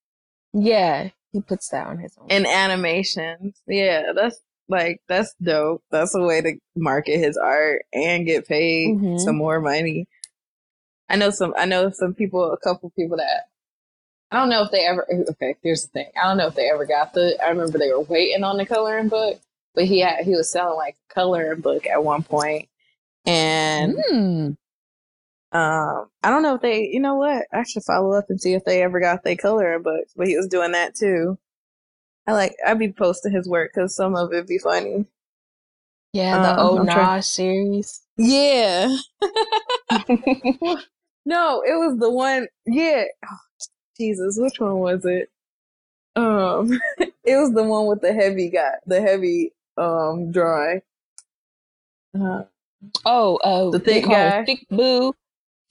Yeah, he puts that on his own. and animations. Yeah, that's like that's dope. That's a way to market his art and get paid Mhm. some more money. I know some I know some people a couple people that I don't know if they ever okay, here's the thing. I don't know if they ever got the I remember they were waiting on the coloring book, but he had he was selling like coloring book at one point. And Hmm. Um I don't know if they you know what? I should follow up and see if they ever got their coloring books, but he was doing that too. I like I'd be posting his work because some of it be funny. Yeah, the Um, Oh I'm trying- series. Yeah. [laughs] no, it was the one. Yeah. Oh, Jesus, which one was it? Um, [laughs] it was the one with the heavy guy, the heavy um drawing. Uh, Oh, uh, The thick guy? Thick Boo,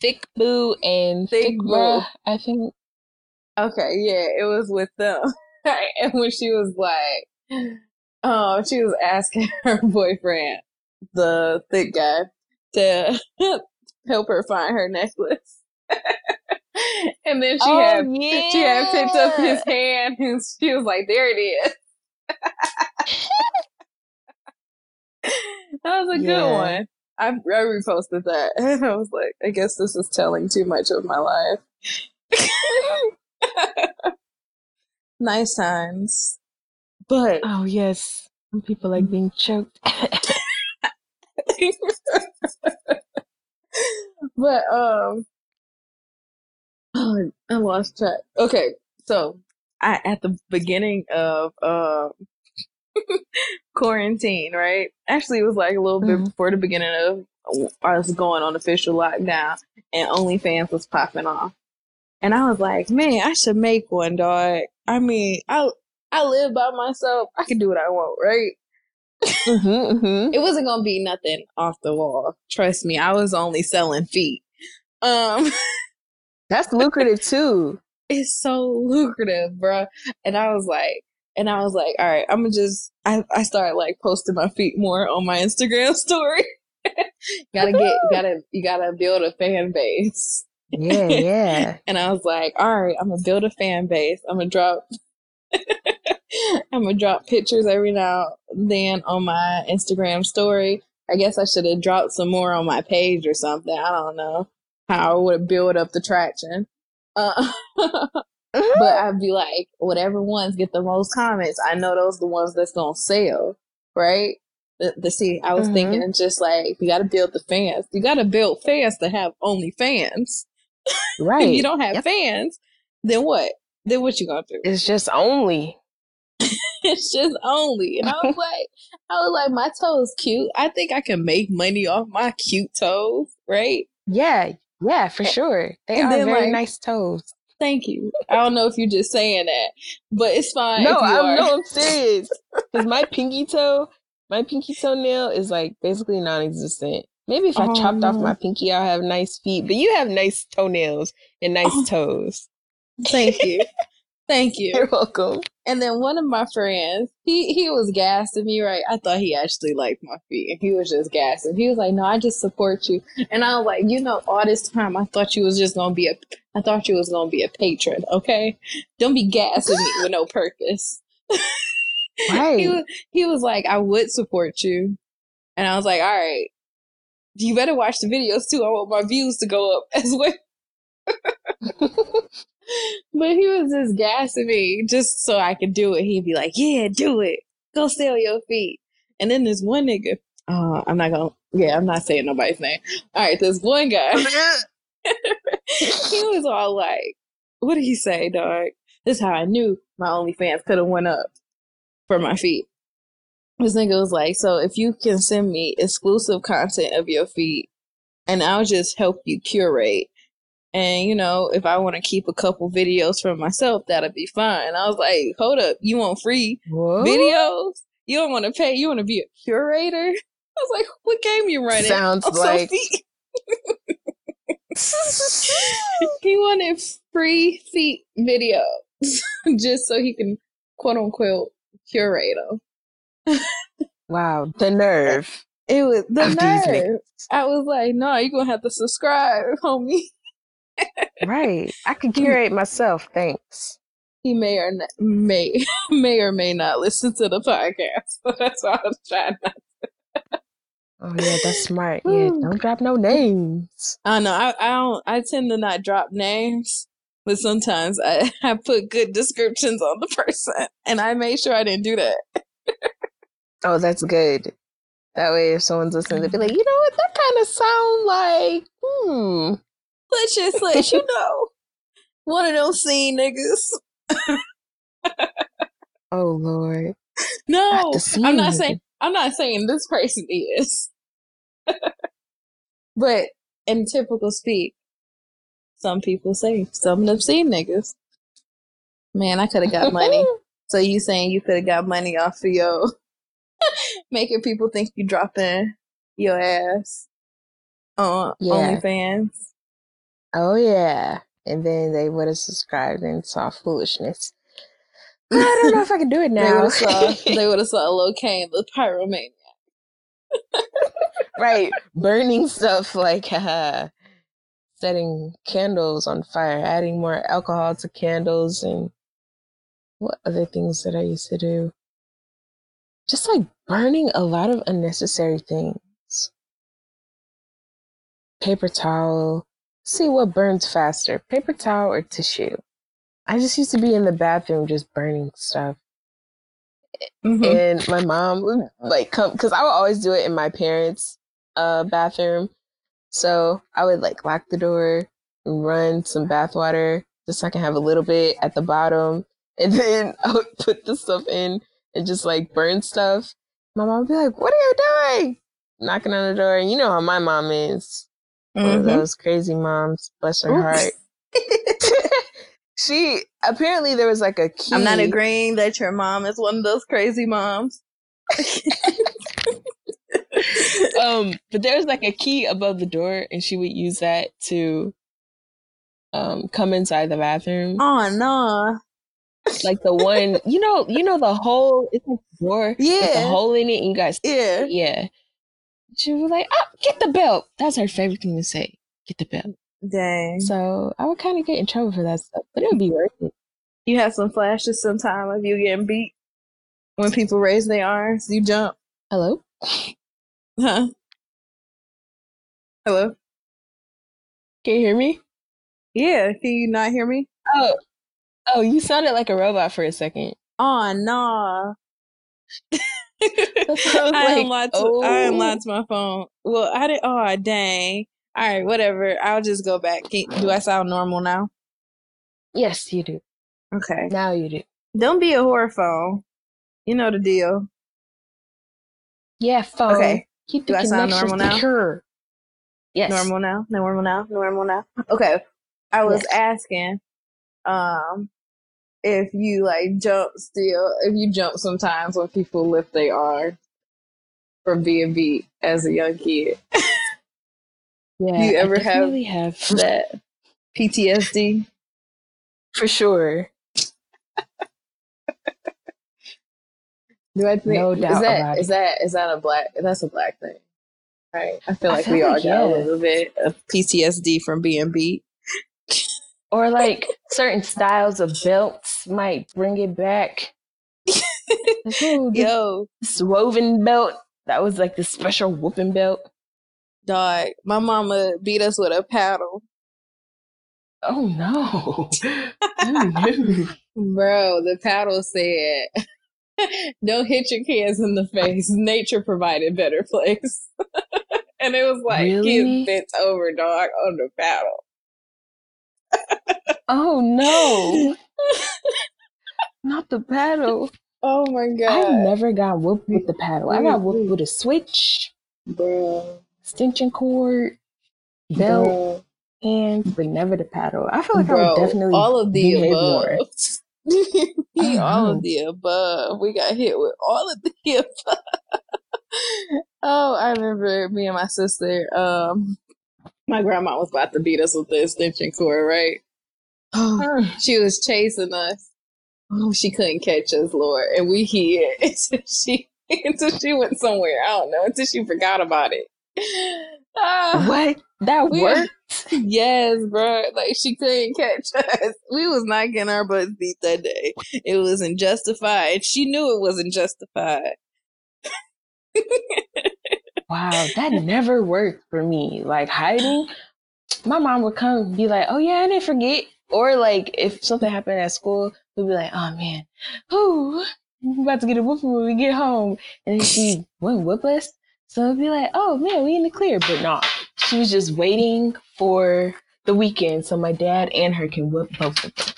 Thick Boo, and Thick Boo. I think. okay, yeah, it was with them. [laughs] and when she was like, oh, she was asking [laughs] her boyfriend, the thick guy, to [laughs] help her find her necklace. and then she oh, had yeah. she had picked up his hand and she was like, "There it is." that was a good one. I, I reposted that and [laughs] I was like, I guess this is telling too much of my life. [laughs] nice times, but Oh yes, some people like being choked. [laughs] but um, oh, [clears throat] I lost track. Okay, so I at the beginning of um [laughs] quarantine, right? Actually, it was like a little bit Mhm. before the beginning of us going on official lockdown, and OnlyFans was popping off. And I was like, man, I should make one, dog. I mean, I I live by myself. I can do what I want, right? hmm [laughs] hmm It wasn't gonna be nothing off the wall. Trust me, I was only selling feet. Um, [laughs] That's lucrative too. it's so lucrative, bro. And I was like, and I was like, all right, I'm gonna just. I I started like posting my feet more on my Instagram [laughs] story. gotta get, gotta you gotta build a fan base. Yeah, yeah. [laughs] And I was like, all right, I'm gonna build a fan base. I'm gonna drop. [laughs] I'm gonna drop pictures every now and then on my Instagram story. I guess I should have dropped some more on my page or something. I don't know how I would build up the traction. Uh, but I'd be like, whatever ones get the most comments, I know those the ones that's gonna sell, right? The, the see, I was Mhm. thinking just like you got to build the fans. You got to build fans to have only fans. right. [laughs] If you don't have Yep. fans, then what? Then what you gonna do? It's just only. [laughs] it's just only. And I was [laughs] like, I was like, my toes cute. I think I can make money off my cute toes, right? Yeah, yeah, for sure. They and are then, very like- nice toes. Thank you. I don't know if you're just saying that, but it's fine. No, I'm no, I'm [laughs] serious. Because my pinky toe, my pinky toenail is like basically non-existent. Maybe if I Oh, chopped off my oh. pinky, I'll have nice feet. But you have nice toenails and nice Oh. toes. Thank you. [laughs] Thank you. You're welcome. And then one of my friends, he he was gassing me, right? I thought he actually liked my feet, and he was just gassing. He was like, "No, I just support you." And I was like, "You know, all this time, I thought you was just gonna be a, I thought you was gonna be a patron, okay? Don't be gassing me with no [laughs] purpose." [laughs] Right. he was he was like, "I would support you," and I was like, "All right, you better watch the videos too. I want my views to go up [laughs] as well." [laughs] But he was just gassing me just so I could do it. He'd be like, "Yeah, do it. Go sell your feet." And then this one nigga, uh, I'm not gonna, yeah, I'm not saying nobody's name. All right, this one guy, [laughs] he was all like, "What did he say, dog?" This is how I knew my OnlyFans could have went up for my feet. This nigga was like, "So if you can send me exclusive content of your feet, and I'll just help you curate." And you know, if I want to keep a couple videos for myself, that'll be fine. I was like, hold up, you want free Whoa. videos? You don't want to pay? You want to be a curator? I was like, what game you running? Sounds like- [laughs] [laughs] he wanted free feet videos [laughs] just so he can quote unquote curate them. Wow, the nerve. It was the nerve. I was like, no, you're gonna have to subscribe, homie. Right. I could curate myself, thanks. he may or not, may [laughs] may or may not listen to the podcast. So [laughs] that's why I'm trying. Not. Oh yeah, that's smart. [sighs] Yeah, don't drop no names. I know I, I don't I tend to not drop names, but sometimes I, [laughs] I put good descriptions on the person, and I made sure I didn't do that. Oh, that's good. That way, if someone's listening, they'll be like, you know what? That kind of sound like, hmm. Let's just let you [laughs] know, one of those scene niggas. [laughs] Oh Lord. No, Not I'm not nigga. saying I'm not saying this person is, [laughs] but in typical speak, some people say some of them scene niggas. Man, I could have got money. So you saying you could have got money off of your making people think you dropping your ass on Yeah. OnlyFans? Oh yeah. And then they would have subscribed and saw foolishness. I don't know if I can do it [laughs] They would now. have saw [laughs] they would have saw Lil Kane, the pyromaniac. right. [laughs] Burning stuff like uh, setting candles on fire, adding more alcohol to candles, and what other things that I used to do? Just like burning a lot of unnecessary things. Paper towel. See what burns faster, paper towel or tissue. I just used to be in the bathroom just burning stuff Mm-hmm. and my mom would like come because I would always do it in my parents' uh bathroom. So I would like lock the door and run some bath water just so I can have a little bit at the bottom, [laughs] and then I would put the stuff in and just like burn stuff. My mom would be like, "What are you doing?" Knocking on the door, and you know how my mom is. One of Mhm. those crazy moms, bless her Oops. heart. [laughs] she apparently there was like a key. I'm not agreeing that your mom is one of those crazy moms. [laughs] um, but there was like a key above the door, and she would use that to um come inside the bathroom. Oh no. Like the one, you know, you know the hole. It's like a door with a hole in it, and you guys, Yeah. yeah. She was like, "Oh, get the belt." That's her favorite thing to say. Get the belt. Dang. So I would kind of get in trouble for that stuff, but it would be worth it. You have some flashes sometime of you getting beat. When people raise their arms, you jump. Hello. Huh? Hello? Can you hear me? Yeah, can you not hear me? Oh, oh, you sounded like a robot for a second. Oh no. [laughs] [laughs] I I like, unlocked I oh. unlocked my phone. Well, I didn't oh dang. All right, whatever. I'll just go back. Do I sound normal now? Yes, you do. Okay. Now you do. Don't be a horror phone. You know the deal. Yeah, phone. Okay. Keep Do the I sound normal now? secure. Yes. Normal now? Normal now? Normal now? Okay. I was Yes. asking um if you like jump still if you jump sometimes when people lift their arm from being beat as a young kid. [laughs] Yeah. you I ever have- have That PTSD. for sure. Do I think No doubt is that is that is that a black that's a black thing, right? I feel I like feel we all like, got a little bit of PTSD from being beat. Or like certain styles of belts might bring it back. Like, [laughs] Yo, this woven belt that was like the special whooping belt. dog, my mama beat us with a paddle, Oh no! [laughs] Oh, no. bro. The paddle said, [laughs] "Don't hit your kids in the face. Nature provided better place." and it was like Really? kids bent over, dog, on the paddle. Oh no! [laughs] Not the paddle. Oh my god! I never got whooped with the paddle. I got whooped with a switch, bro, extension cord, belt, bro. hands, but never the paddle. I feel like I would definitely all of the above. more. [laughs] all know. of the above. We got hit with all of the [laughs] above. oh, I remember me and my sister. Um, my grandma was about to beat us with the extension cord, right? Oh, she was chasing us. Oh, she couldn't catch us, Lord, and we hid [laughs] until she until she went somewhere. I don't know until she forgot about it. [sighs] Ah. What? That We- worked? [laughs] Yes, bro. Like she couldn't catch [laughs] us. We was not getting our butts beat that day. It wasn't justified. She knew it wasn't justified. Wow, that never worked for me. Like hiding, my mom would come and be like, "Oh yeah, I didn't forget." Or like if something happened at school, we'd be like, "Oh man, who we about to get a whooping when we get home," and then she [laughs] wouldn't whoop us. So it'd be like, "Oh man, we in the clear," but no, she was just waiting for the weekend so my dad and her can whoop both of them.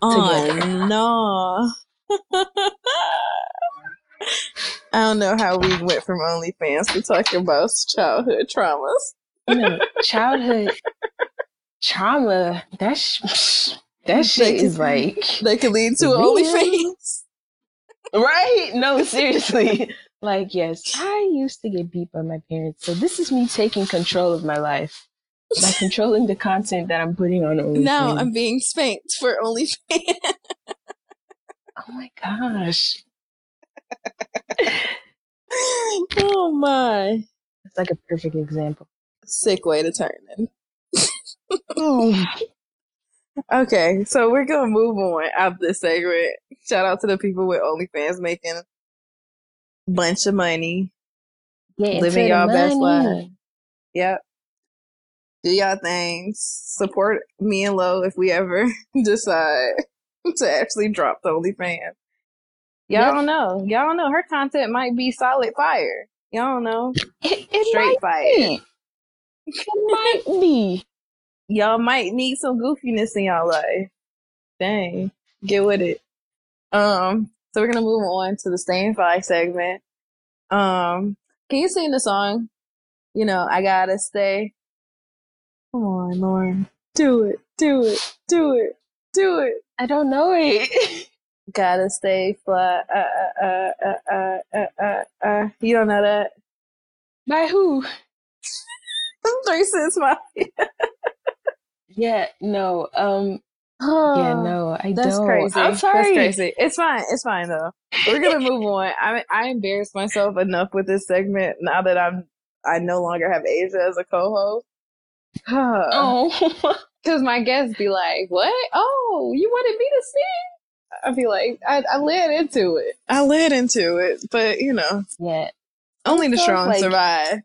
Oh no. [laughs] I don't know how we went from OnlyFans to talking about childhood traumas. You know, childhood trauma. That sh- [laughs] that shit is like That could lead to Real? OnlyFans. [laughs] Right? No, seriously. like, yes, I used to get beat by my parents. So this is me taking control of my life [laughs] by controlling the content that I'm putting on OnlyFans. Now I'm being spanked for OnlyFans. oh my gosh. oh my. It's like a perfect example. Sick way to turn it. Oh. Okay, so we're gonna move on out of this segment. Shout out to the people with OnlyFans making bunch of money. Living y'all best life. Yep. Do y'all things. Support me and Lo if we ever [laughs] decide to actually drop the OnlyFans. Y'all Yep. don't know. Y'all don't know. Her content might be solid fire. Y'all don't know. It, it Straight might fire. be. It might be. Y'all might need some goofiness in y'all life. Dang. Get with it. Um, so we're gonna move on to the Staying Fly segment. Um, can you sing the song? You know, I gotta stay. Come on, Lauren. Do it, do it, do it, do it. I don't know it. [laughs] Gotta stay fly. Uh, uh, uh, uh, uh, uh, uh. You don't know that? By who? [laughs] Three 6 Mafia. [laughs] Yeah, no. Um. Yeah, no, I That's don't. crazy. I'm sorry. That's crazy. It's fine. It's fine though. We're gonna move on. I I embarrassed myself enough with this segment now that I'm I no longer have Asia as a co-host. Oh. [laughs] Because my guests be like, "What? Oh, you wanted me to sing?" I'd be like, I, I led into it. I led into it, but you know, yeah. only the strong like- survive.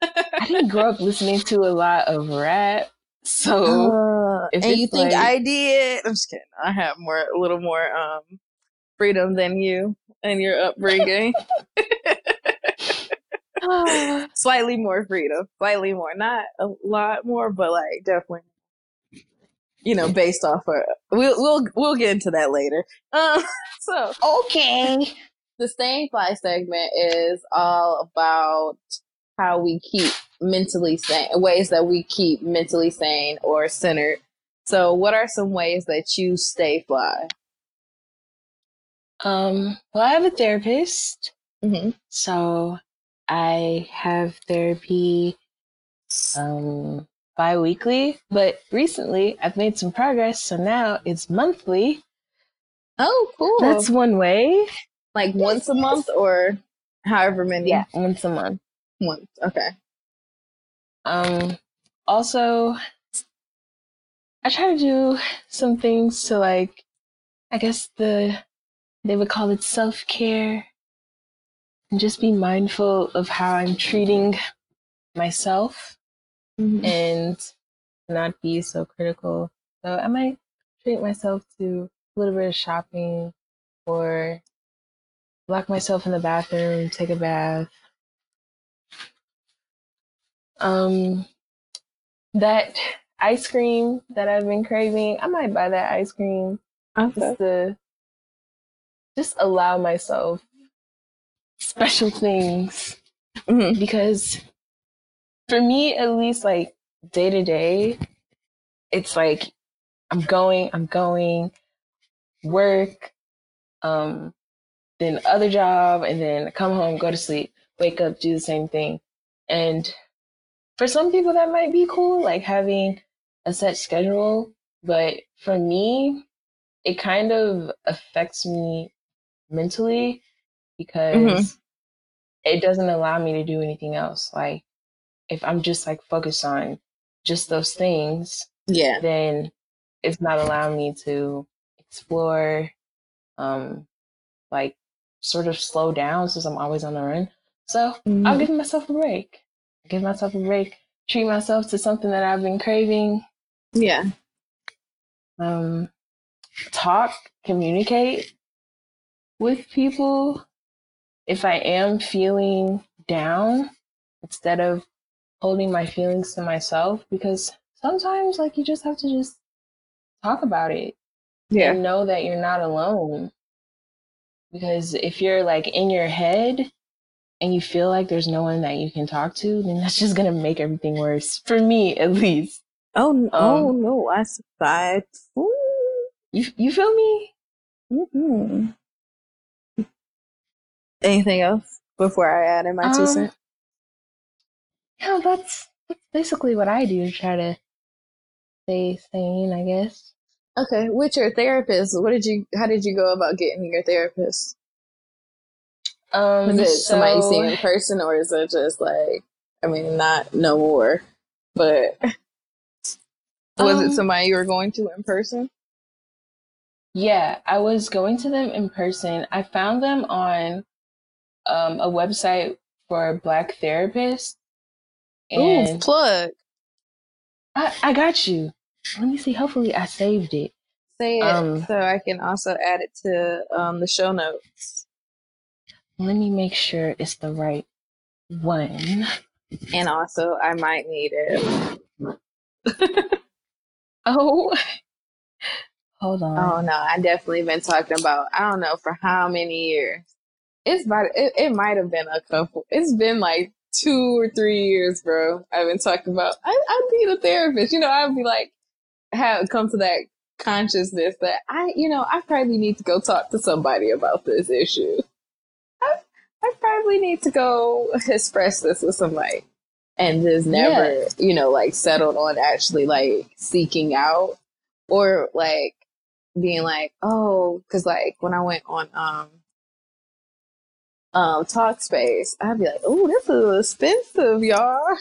[laughs] I didn't grow up listening to a lot of rap, so Uh, if and you think like- I did? I'm just kidding. I have more, a little more um freedom than you and your upbringing. [laughs] [laughs] slightly more freedom, slightly more, not a lot more, but like definitely, you know, based off of. We'll we'll we'll get into that later. Um, [laughs] so okay. the staying fly segment is all about how we keep mentally sane, ways that we keep mentally sane or centered. So, what are some ways that you stay fly? Um. Well, I have a therapist, Mm-hmm. so I have therapy um bi-weekly, but recently I've made some progress, so now it's monthly. Oh, cool. That's one way. like once a month or however many. Yeah, once a month. Once. Okay. Um, also, I try to do some things to like, I guess the they would call it self care, and just be mindful of how I'm treating myself Mm-hmm. and not be so critical. So I might treat myself to a little bit of shopping or lock myself in the bathroom, take a bath. Um, that ice cream that I've been craving, I might buy that ice cream Okay. just to just allow myself special things Mhm. because for me at least like day to day it's like i'm going i'm going work um then other job and then come home go to sleep wake up do the same thing and for some people that might be cool like having a set schedule but for me it kind of affects me mentally because it doesn't allow me to do anything else like if i'm just like focused on just those things Yeah. then it's not allowing me to explore um like sort of slow down since i'm always on the run so Mm-hmm. i'll give myself a break give myself a break treat myself to something that i've been craving Yeah. um talk communicate with people if i am feeling down instead of holding my feelings to myself because sometimes like you just have to just talk about it Yeah. and know that you're not alone because if you're like in your head and you feel like there's no one that you can talk to then that's just going to make everything worse for me at least Oh, n- oh Um, no, I spied. you you feel me Mm-hmm. Anything else before I add in my two Um, cents? Yeah, that's, that's basically what I do to try to stay sane, I guess. Okay, with your therapist, what did you? How did you go about getting your therapist? Um, Was it somebody you so- see in person, or is it just like? I mean, not no more, but [laughs] was it Um, somebody you were going to in person? Yeah, I was going to them in person. I found them on um, a website for Black therapists. Ooh, And plug. I, I got you. Let me see. Hopefully, I saved it. Say it Um, so I can also add it to um, the show notes. Let me make sure it's the right one. And also, I might need it. [laughs] Oh, hold on. Oh no, I definitely been talking about. I don't know for how many years. It's about. It, it might have been a couple. It's been like two or three years, bro. I've been talking about. I, I need a therapist. You know, I'd be like, have come to that consciousness that I, you know, I probably need to go talk to somebody about this issue. I, probably need to go express this with somebody, and just never, you know, like settled on actually like seeking out or like being like, oh, because like when I went on um um Talkspace, I'd be like, oh, this is expensive, y'all.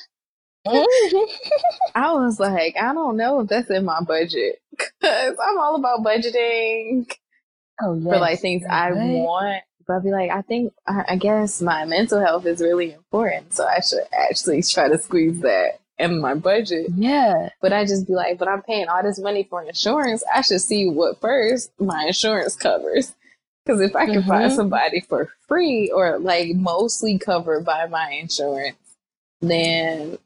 I was like, I don't know if that's in my budget because I'm all about budgeting oh, for like yes. things I want. But I'd be like, I think, I, I guess my mental health is really important, so I should actually [laughs] try to squeeze that in my budget. Yeah. But I just be like, but I'm paying all this money for insurance. I should see what first my insurance covers. Because if I can find Mhm. somebody for free or like mostly covered by my insurance, then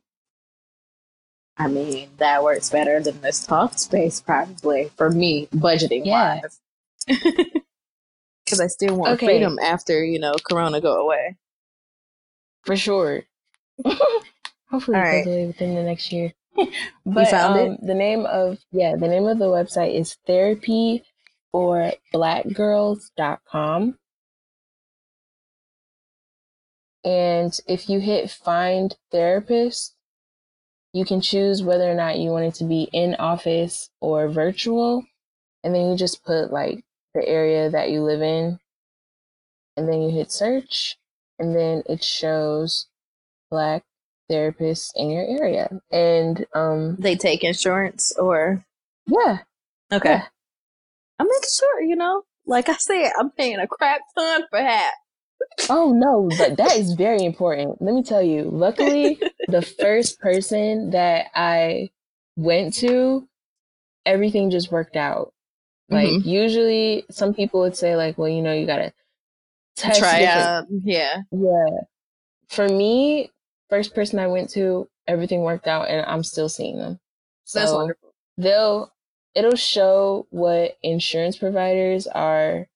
I mean that works better than this Talkspace probably for me budgeting Yeah. wise. [laughs] Because I still want Okay. freedom after you know Corona go away. For sure. [laughs] Hopefully All it right. goes away within the next year. [laughs] but found um, the name of yeah, the name of the website is therapy for blackgirls.com. And if you hit find therapist, you can choose whether or not you want it to be in office or virtual. And then you just put like the area that you live in, and then you hit search, and then it shows black therapists in your area. And um, They take insurance or yeah, okay. Yeah. I'm making sure, you know. Like I said, I'm paying a crap ton for hat. Oh no, but that is very important. Let me tell you. Luckily, [laughs] the first person that I went to, everything just worked out. Like Mhm. usually some people would say like, well, you know, you gotta test Try different- out, yeah. Yeah. For me, first person I went to, everything worked out and I'm still seeing them. That's So wonderful. they'll it'll show what insurance providers are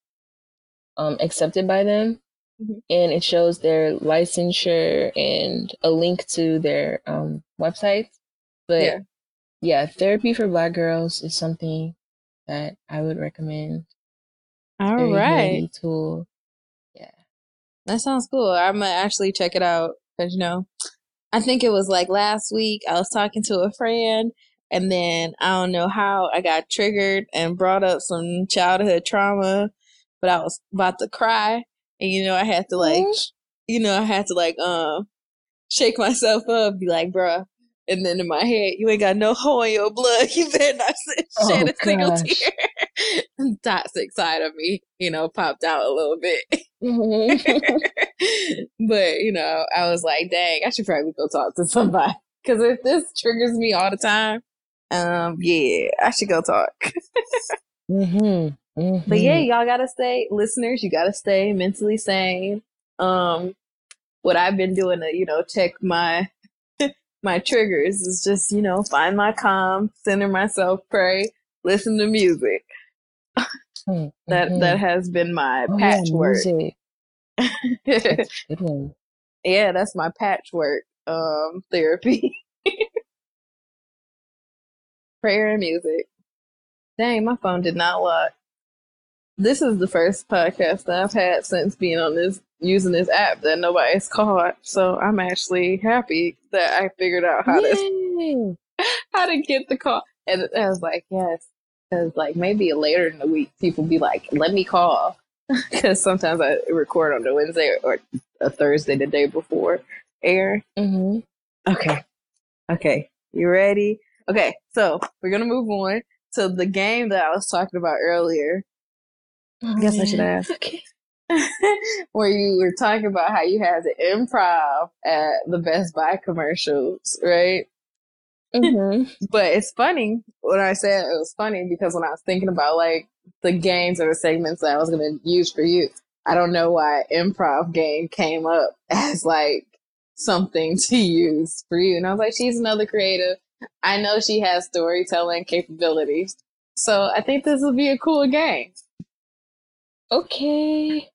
um, accepted by them Mhm. and it shows their licensure and a link to their um, websites but Yeah. yeah. therapy for black girls is something that i would recommend All very right. tool yeah That sounds cool. I'm gonna actually check it out because you know, I think it was like last week. I was talking to a friend, and then I don't know how I got triggered and brought up some childhood trauma, but I was about to cry, and you know, I had to like, you know, I had to like, um, shake myself up, be like, bruh. And then in my head, you ain't got no hole in your blood. [laughs] You better not [laughs] Oh, shed a single gosh. tear. [laughs] Toxic side of me, you know, popped out a little bit. Mhm. but you know, I was like, dang, I should probably go talk to somebody. Because if this triggers me all the time, um, yeah, I should go talk. mm-hmm. But yeah, Mhm. y'all gotta stay, listeners. You gotta stay mentally sane. Um, what I've been doing to you know check my my triggers is just you know find my calm, center myself, pray, listen to music. Mhm. [laughs] That Mhm. that has been my Oh, yeah, patchwork. music. That's [laughs] good one. yeah, that's my patchwork um therapy. [laughs] Prayer and music. Dang, my phone did not lock. This is the first podcast that I've had since being on this using this app that nobody's caught. So I'm actually happy that I figured out how to [laughs] how to get the call. And I was like, yes, because like maybe later in the week people be like, let me call. [laughs] Because sometimes I record on the Wednesday or a Thursday the day before air. Mhm. Okay. Okay. You ready? Okay. So we're going to move on to the game that I was talking about earlier, Oh, Guess I should [laughs] ask. Okay. [laughs] where you were talking about how you had to improv at the Best Buy commercials, right? Mhm. [laughs] But it's funny when I said it was funny because when I was thinking about like the games or the segments that I was going to use for you, I don't know why improv game came up as like something to use for you. And I was like, she's another creative. I know she has storytelling capabilities. So I think this will be a cool game. Okay.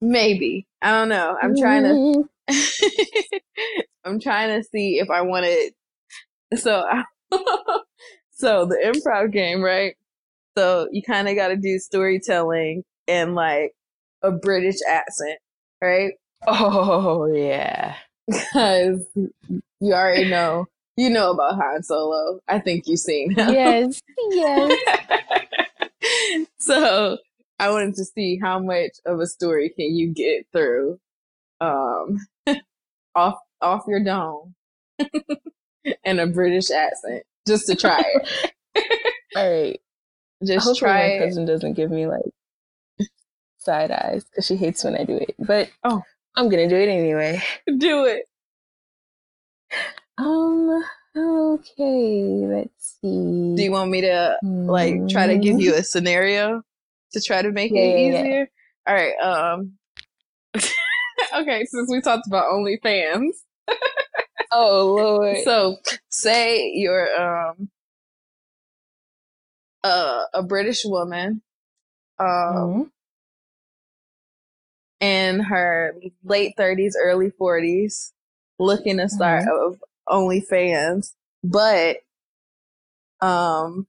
Maybe. I don't know. I'm trying to Mhm. [laughs] I'm trying to see if I want it. So, [laughs] so the improv game, right? So you kind of got to do storytelling in like a British accent, right? Oh yeah. [laughs] Because you already know, you know about Han Solo. I think you've seen him. Yes. Yes. so I wanted to see how much of a story can you get through, um, [laughs] off off your dome [laughs] in a British accent, just to try it. All [laughs] right. Just Hopefully try my it. cousin doesn't give me like side eyes because she hates when I do it. But Oh. I'm gonna do it anyway. Do it. Um. Okay. Let's see. Do you want me to like try to give you a scenario to try to make Yeah, it yeah, yeah. easier? All right. Um. [laughs] okay, since we talked about OnlyFans, [laughs] Oh lord. so say you're um uh, a British woman, um, Mhm. in her late thirties, early forties, looking to start of OnlyFans, but um,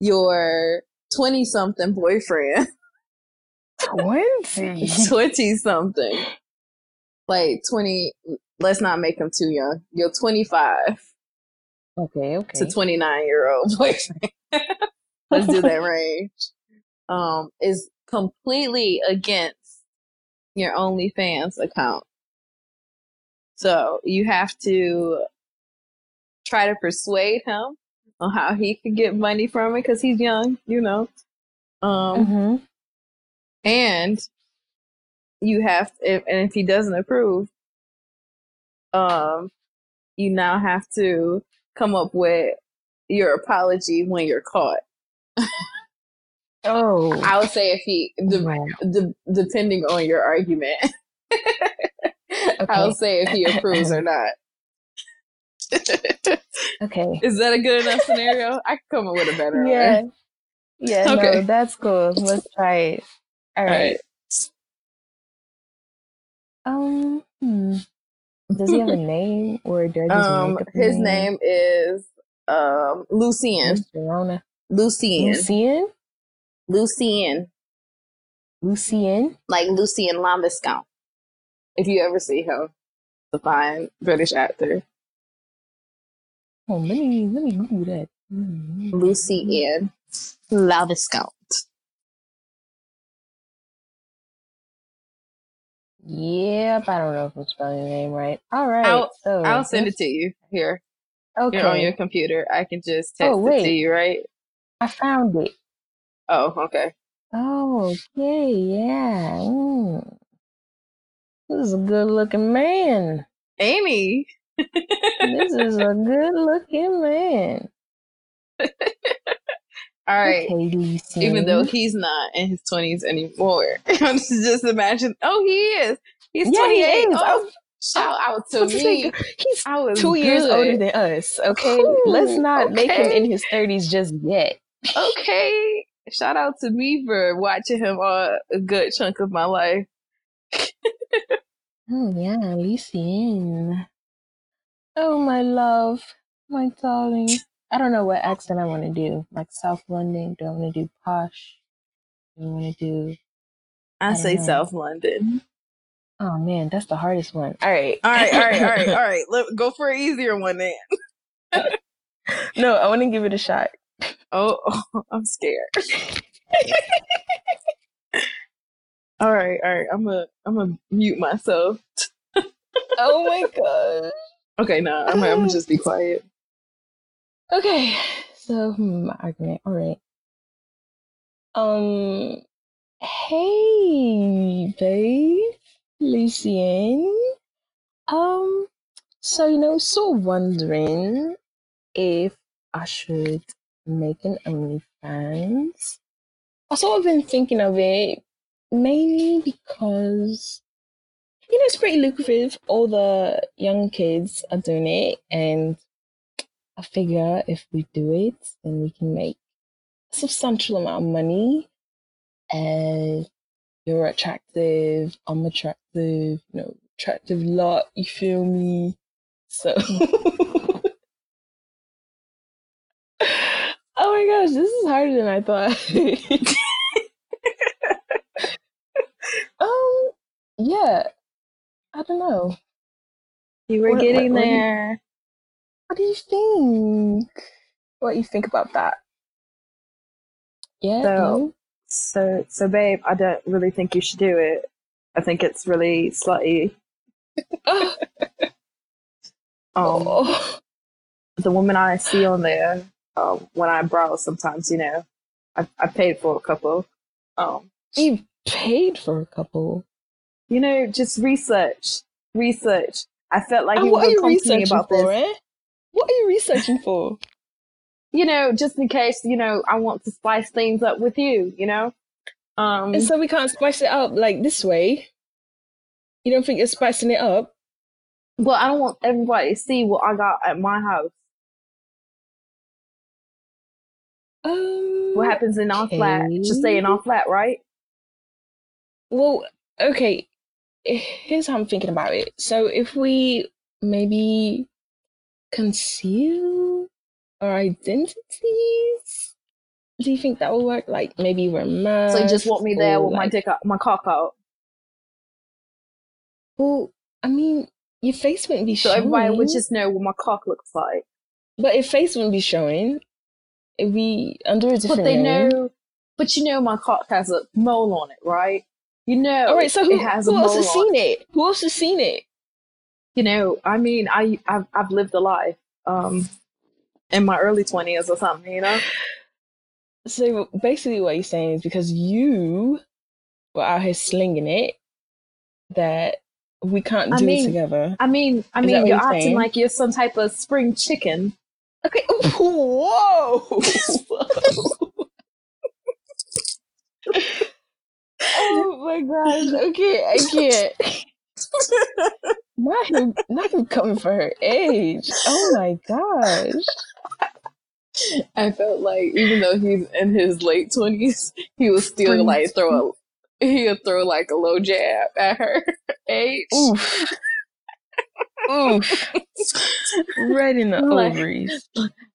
your [laughs] twenty something boyfriend, Twenty. twenty something, like twenty. Let's not make him too young. You're twenty five Okay. Okay. to twenty nine year old [laughs] boyfriend. Let's do that range. um, is completely against your OnlyFans account. So you have to try to persuade him on how he could get money from it because he's young, you know. Um, Mm-hmm. and you have to, if, and if he doesn't approve, um, you now have to come up with your apology when you're caught. Oh, I would say if he, de- wow. de- depending on your argument, [laughs] I would say if he approves or not. [laughs] Okay. Is that a good enough scenario? I can come up with a better Yeah. one. Yeah, no, Okay. that's cool. Let's try it. All All right. right. Um, hmm. does he have a [laughs] name or does I just Um, make up a his name is um Lucien. Mr. Rona. Lucien. Lucien? Lucien. Lucien? Like Lucien Laviscount. If you ever see him, the fine British actor. Oh, let me let me Google that. Hmm. Lucien Laviscount. Yep, I don't know if I'm spelling your name right. All right, I'll- so I'll send it to you here. Okay, You're on your computer. I can just text Oh, it to you, right? I found it. Oh, okay. Oh, okay, yeah. Mm. This is a good-looking man. Amy. This is a good-looking man. [laughs] All right. Okay, Even though he's not in his twenties anymore. [laughs] just imagine. Oh, he is. He's Yeah, he twenty eight. is. Oh, was- shout out to What's me. He's two years older than us. Okay, let's Ooh, not make him in his thirties just yet. Okay. Shout out to me for watching him all a good chunk of my life. [laughs] Oh yeah, Lucien. Oh my love, my darling. I don't know what accent I want to do. Like South London. Do I want to do posh? Do I want to do? I, I say know. South London. Oh man, that's the hardest one. All right. All right, all right, all right, all [laughs] right. Let, go for an easier one then. no, I want to give it a shot. Oh, [laughs] I'm scared. all right, all right. I'm gonna I'm gonna mute myself. Oh my god. Okay, no, I'm gonna, I'm gonna just be quiet. Okay, so hmm, my argument. All right. Um, hey, babe, Lucien. Um, so you know, sort of wondering if I should make an OnlyFans. I sort of been thinking of it mainly because you know it's pretty lucrative. All the young kids are doing it, and I figure if we do it, then we can make a substantial amount of money. And you're attractive, I'm attractive, you know, attractive lot, you feel me? So [laughs] Oh my gosh, this is harder than I thought. [laughs] [laughs] um yeah. I don't know. You were What- getting what- what do you- there. What do you think? What do you think about that? Yeah. So-? So, so, babe, I don't really think you should do it. I think it's really slutty. Oh, [laughs] Um, oh. the women I see on there, um, when I browse, sometimes you know, I I paid for a couple. Um, You paid for a couple. You know, just research, research. I felt like And what were are you researching about for, this. eh? What are you researching for? [laughs] You know, just in case you know I want to spice things up with you. You know, um, And so we can't spice it up like this way. You don't think you're spicing it up? well, I don't want everybody to see what I got at my house. Um, What happens in our flat? Just stay in our flat, right? Well, okay. Here's how I'm thinking about it. So if we maybe conceal our identities, do you think that will work? Like maybe masks. So you just want me there with my like- dick out, my cock out. Well, I mean, your face wouldn't be showing. So showing. everybody would just know what my cock looks like. But if face wouldn't be showing, it'd be under a different But they name. know but you know my cock has a mole on it, right? You know, All right, so who, who else has seen it? Who else has seen it? you know, I mean, I I've, I've lived a life um in my early twenties or something, you know. [sighs] So basically, what you're saying is because you were out here slinging it, that we can't I do mean- it together. I mean, I mean, you're you're acting saying? like you're some type of spring chicken. Okay. [laughs] Whoa. [laughs] [laughs] oh my gosh. Okay, I can't. [laughs] Not him, not him coming for her age. Oh my gosh. I felt like even though he's in his late twenties, he was still like throw a he would throw like a low jab at her age. Oof. Oof. Right in the [laughs] Like- ovaries.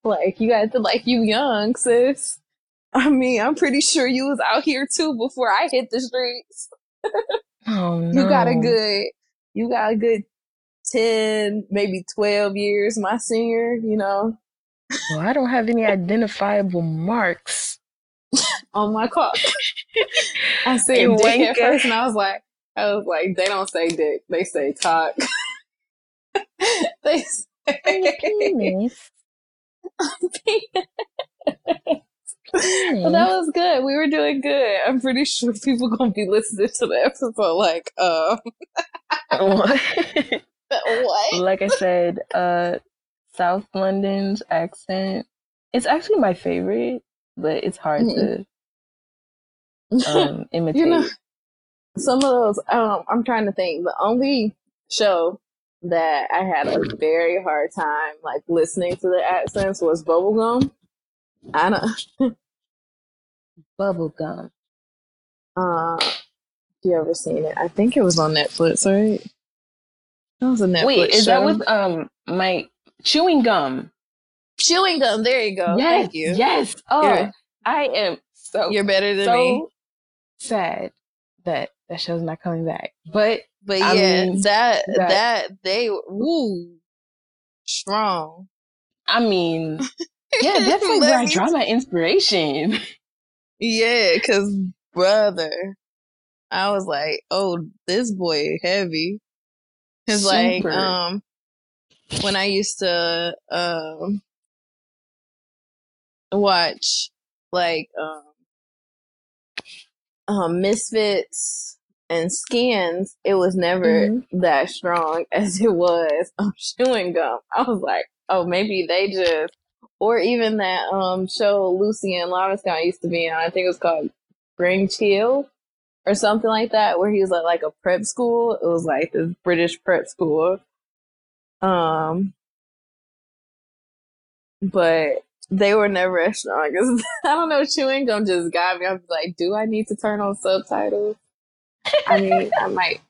Like you got to like you young sis. [laughs] I mean, I'm pretty sure you was out here too before I hit the streets. [laughs] Oh no. [laughs] You got a good, you got a good ten, maybe twelve years, my senior. You know, Well, I don't have any identifiable marks. on my car. I said dick at wanker. first, and I was like, I was like, they don't say dick, they say cock. they say Penis. Well, that was good. We were doing good. I'm pretty sure people gonna be listening to the episode like, uh, [laughs] what? like I said, uh, South London's accent. It's actually my favorite, but it's hard to um, imitate. [laughs] you know, some of those. Um, I'm trying to think. The only show that I had a very hard time like listening to the accents was Bubblegum. I don't. [laughs] Bubblegum. Uh, you ever seen it? I think it was on Netflix, right? That was a Netflix Wait, is that with um my chewing gum? chewing gum? There you go. yes, Thank you. yes. Oh, You're- I am so You're better than so me. sad that that show's not coming back. But But I yeah, mean, that, that- that they woo strong. I mean, yeah, [laughs] definitely like Let where I draw my inspiration. [laughs] Yeah, cause brother, I was like, oh, this boy heavy. Cause like, um, when I used to um watch like um um Misfits and Skins, it was never Mm-hmm. that strong [laughs] as it was on chewing gum. I was like, oh, maybe they just, or even that um show Lucien Laviscount used to be on. I think it was called Grange Hill or something like that, where he was at like a prep school. It was like this British prep school. Um, but they were never as strong as I don't know. Chewing gum just got me. I was like, do I need to turn on subtitles? I mean, I [laughs] might,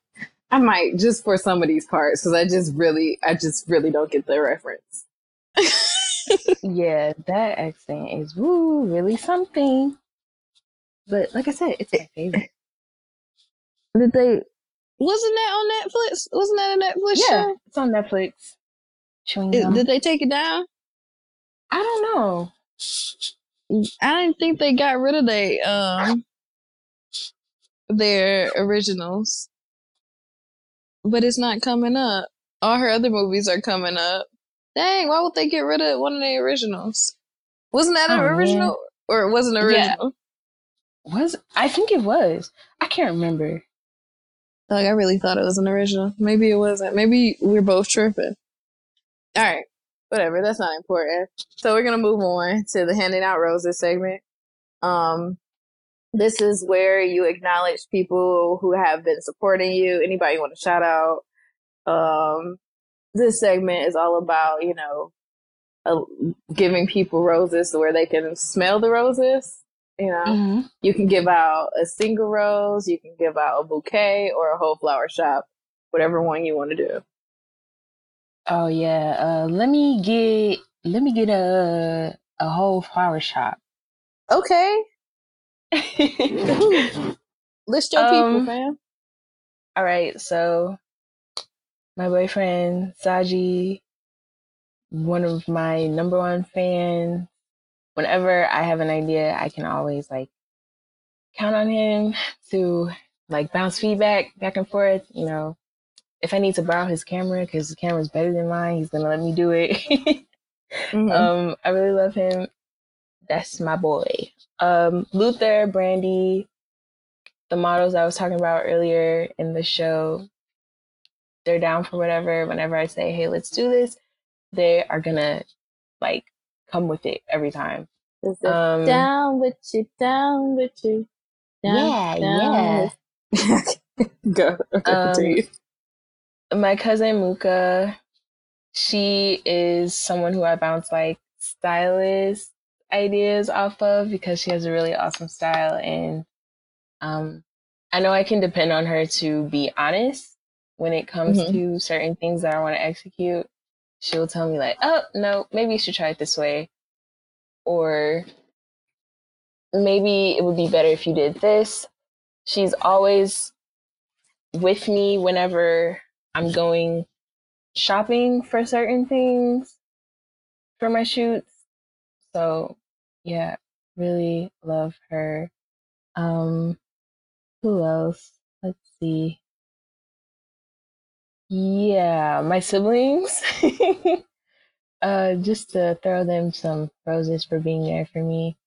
I might just for some of these parts because I just really, I just really don't get the reference. [laughs] yeah, that accent is woo really something. But like I said, it's my favorite. Did they? Wasn't that on Netflix? Wasn't that a Netflix yeah, show? it's on Netflix. Chewing It- gum. did they take it down? I don't know. I didn't think they got rid of they um their originals. But it's not coming up. All her other movies are coming up. Dang, why would they get rid of one of the originals? Wasn't that an Oh, man. original? Or it wasn't Yeah. original? Was I think it was. I can't remember. Like I really thought it was an original. Maybe it wasn't. Maybe we're both tripping. Alright. Whatever, that's not important. So we're gonna move on to the handing out roses segment. Um this is where you acknowledge people who have been supporting you. Anybody you want to shout out? Um this segment is all about, you know, uh, giving people roses where they can smell the roses. You know, Mm-hmm. you can give out a single rose, you can give out a bouquet or a whole flower shop, whatever one you want to do. Oh yeah. Uh, let me get let me get a a whole flower shop. Okay, [laughs] list your people, Um, fam. All right, so my boyfriend Saji, one of my number one fans. Whenever I have an idea, I can always like count on him to like bounce feedback back and forth. You know, if I need to borrow his camera because his camera's better than mine, he's gonna let me do it. [laughs] Mhm. um, I really love him. That's my boy. Um, Luther, Brandy, the models I was talking about earlier in the show, they're down for whatever. Whenever I say, "Hey, let's do this," they are gonna like come with it every time. Um, down with you, down with you. Down, yeah, down yeah. with- [laughs] Go. Um, my cousin Muka, she is someone who I bounce like stylist ideas off of because she has a really awesome style and um I know I can depend on her to be honest when it comes Mhm. to certain things that I want to execute. She'll tell me like, "Oh, no, maybe you should try it this way." Or maybe it would be better if you did this. She's always with me whenever I'm going shopping for certain things for my shoots. So, yeah, really love her. Um, who else? Let's see. Yeah, my siblings. [laughs] uh, just to throw them some roses for being there for me.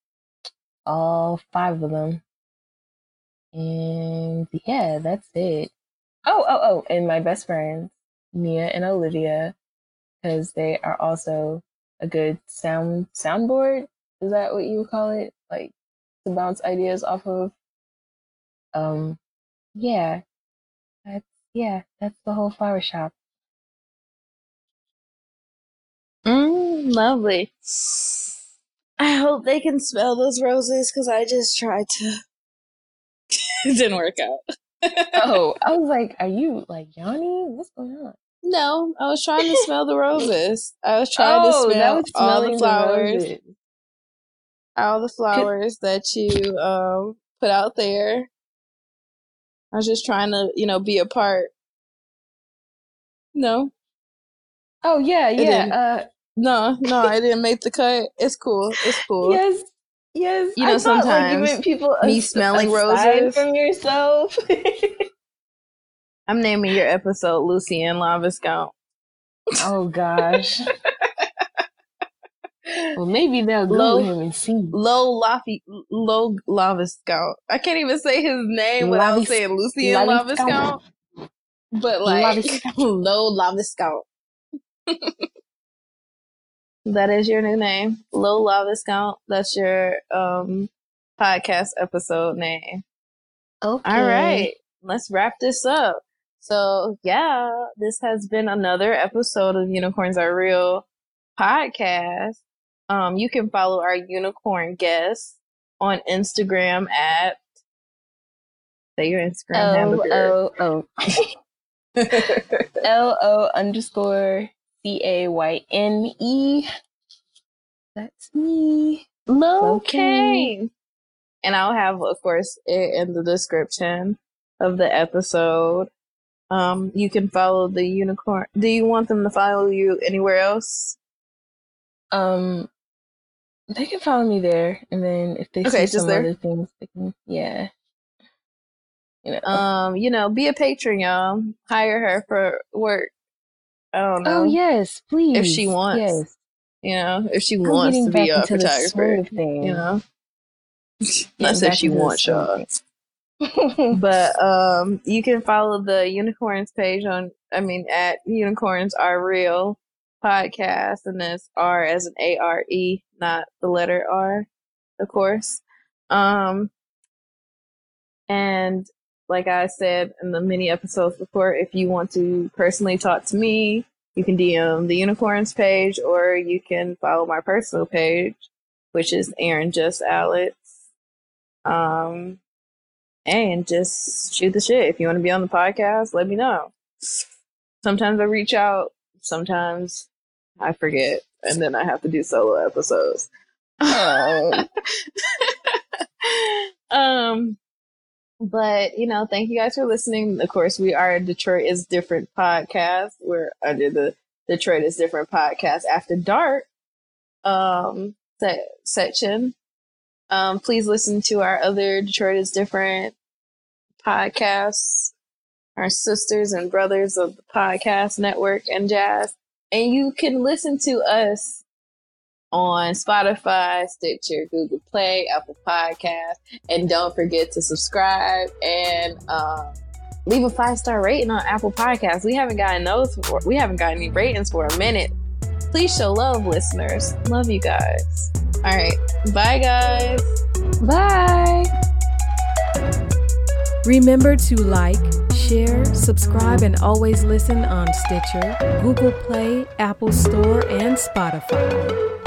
All five of them. And yeah, that's it. Oh, oh, oh, and my best friends, Mia and Olivia, because they are also a good sound soundboard. Is that what you would call it? Like to bounce ideas off of. Um, yeah, that's yeah, that's the whole flower shop. Mm, lovely. I hope they can smell those roses because I just tried to. [laughs] it didn't work out. Oh, I was like, are you [laughs] like Yanni? What's going on? No, I was trying to smell the roses. I was trying to Oh, that smell all the the flowers, roses. all the flowers that you um put out there. I was just trying to, you know, be a part. No, Oh yeah, yeah. Uh, no, no, [laughs] I didn't make the cut. It's cool. It's cool. yes, yes. You know, I thought, like, you sometimes meant people me smelling roses- from yourself. [laughs] I'm naming your episode Lucy and Lava Scout. oh gosh. [laughs] well, maybe they'll Google Low- him and see. Low Laffy, Low Lava Scout. I can't even say his name without Lavi- saying Lucy and Lavi Lava Scout. Scout. But like Lavi [laughs] Low Lava Scout. [laughs] that is your new name. Low Lava Scout. That's your um podcast episode name. Okay. All right, let's wrap this up. So, yeah, this has been another episode of Unicorns Are Real podcast. Um, you can follow our unicorn guests on Instagram at say your Instagram girl. O O [laughs] [laughs] L O underscore C A Y N E. That's me. Okay. And I'll have, of course, it in the description of the episode. Um, you can follow the unicorn. Do you want them to follow you anywhere else? Um, they can follow me there, and then if they Okay, see some there? other things, they can. Yeah. You know. Um, you know, be a patron, y'all. Hire her for work. I don't know. oh yes, please. If she wants. Yes. You know, if she I'm wants to be a into the swing photographer. of. You know, [laughs] not if she wants, y'all. But [laughs] um, you can follow the unicorns page on. I mean, at unicorns are real podcast, and that's R as an A R E, not the letter R, of course. Um, and like I said in the many episodes before, if you want to personally talk to me, you can DM the unicorns page, or you can follow my personal page, which is Aaron Just Alex. Um, and just shoot the shit. If you want to be on the podcast, let me know. Sometimes I reach out, sometimes I forget, and then I have to do solo episodes. Oh. [laughs] um, but you know, thank you guys for listening. Of course, we are Detroit is different podcast. We're under the Detroit is different podcast after dark um se- section. Um, please listen to our other Detroit is Different podcasts, our sisters and brothers of the podcast network and jazz. And you can listen to us on Spotify, Stitcher, Google Play, Apple Podcast. And don't forget to subscribe and um, leave a five star rating on Apple Podcasts. We haven't gotten those for, we haven't gotten any ratings for a minute. Please show love, listeners. Love you guys. All right. Bye, guys. Bye. Remember to like, share, subscribe, and always listen on Stitcher, Google Play, Apple Store, and Spotify.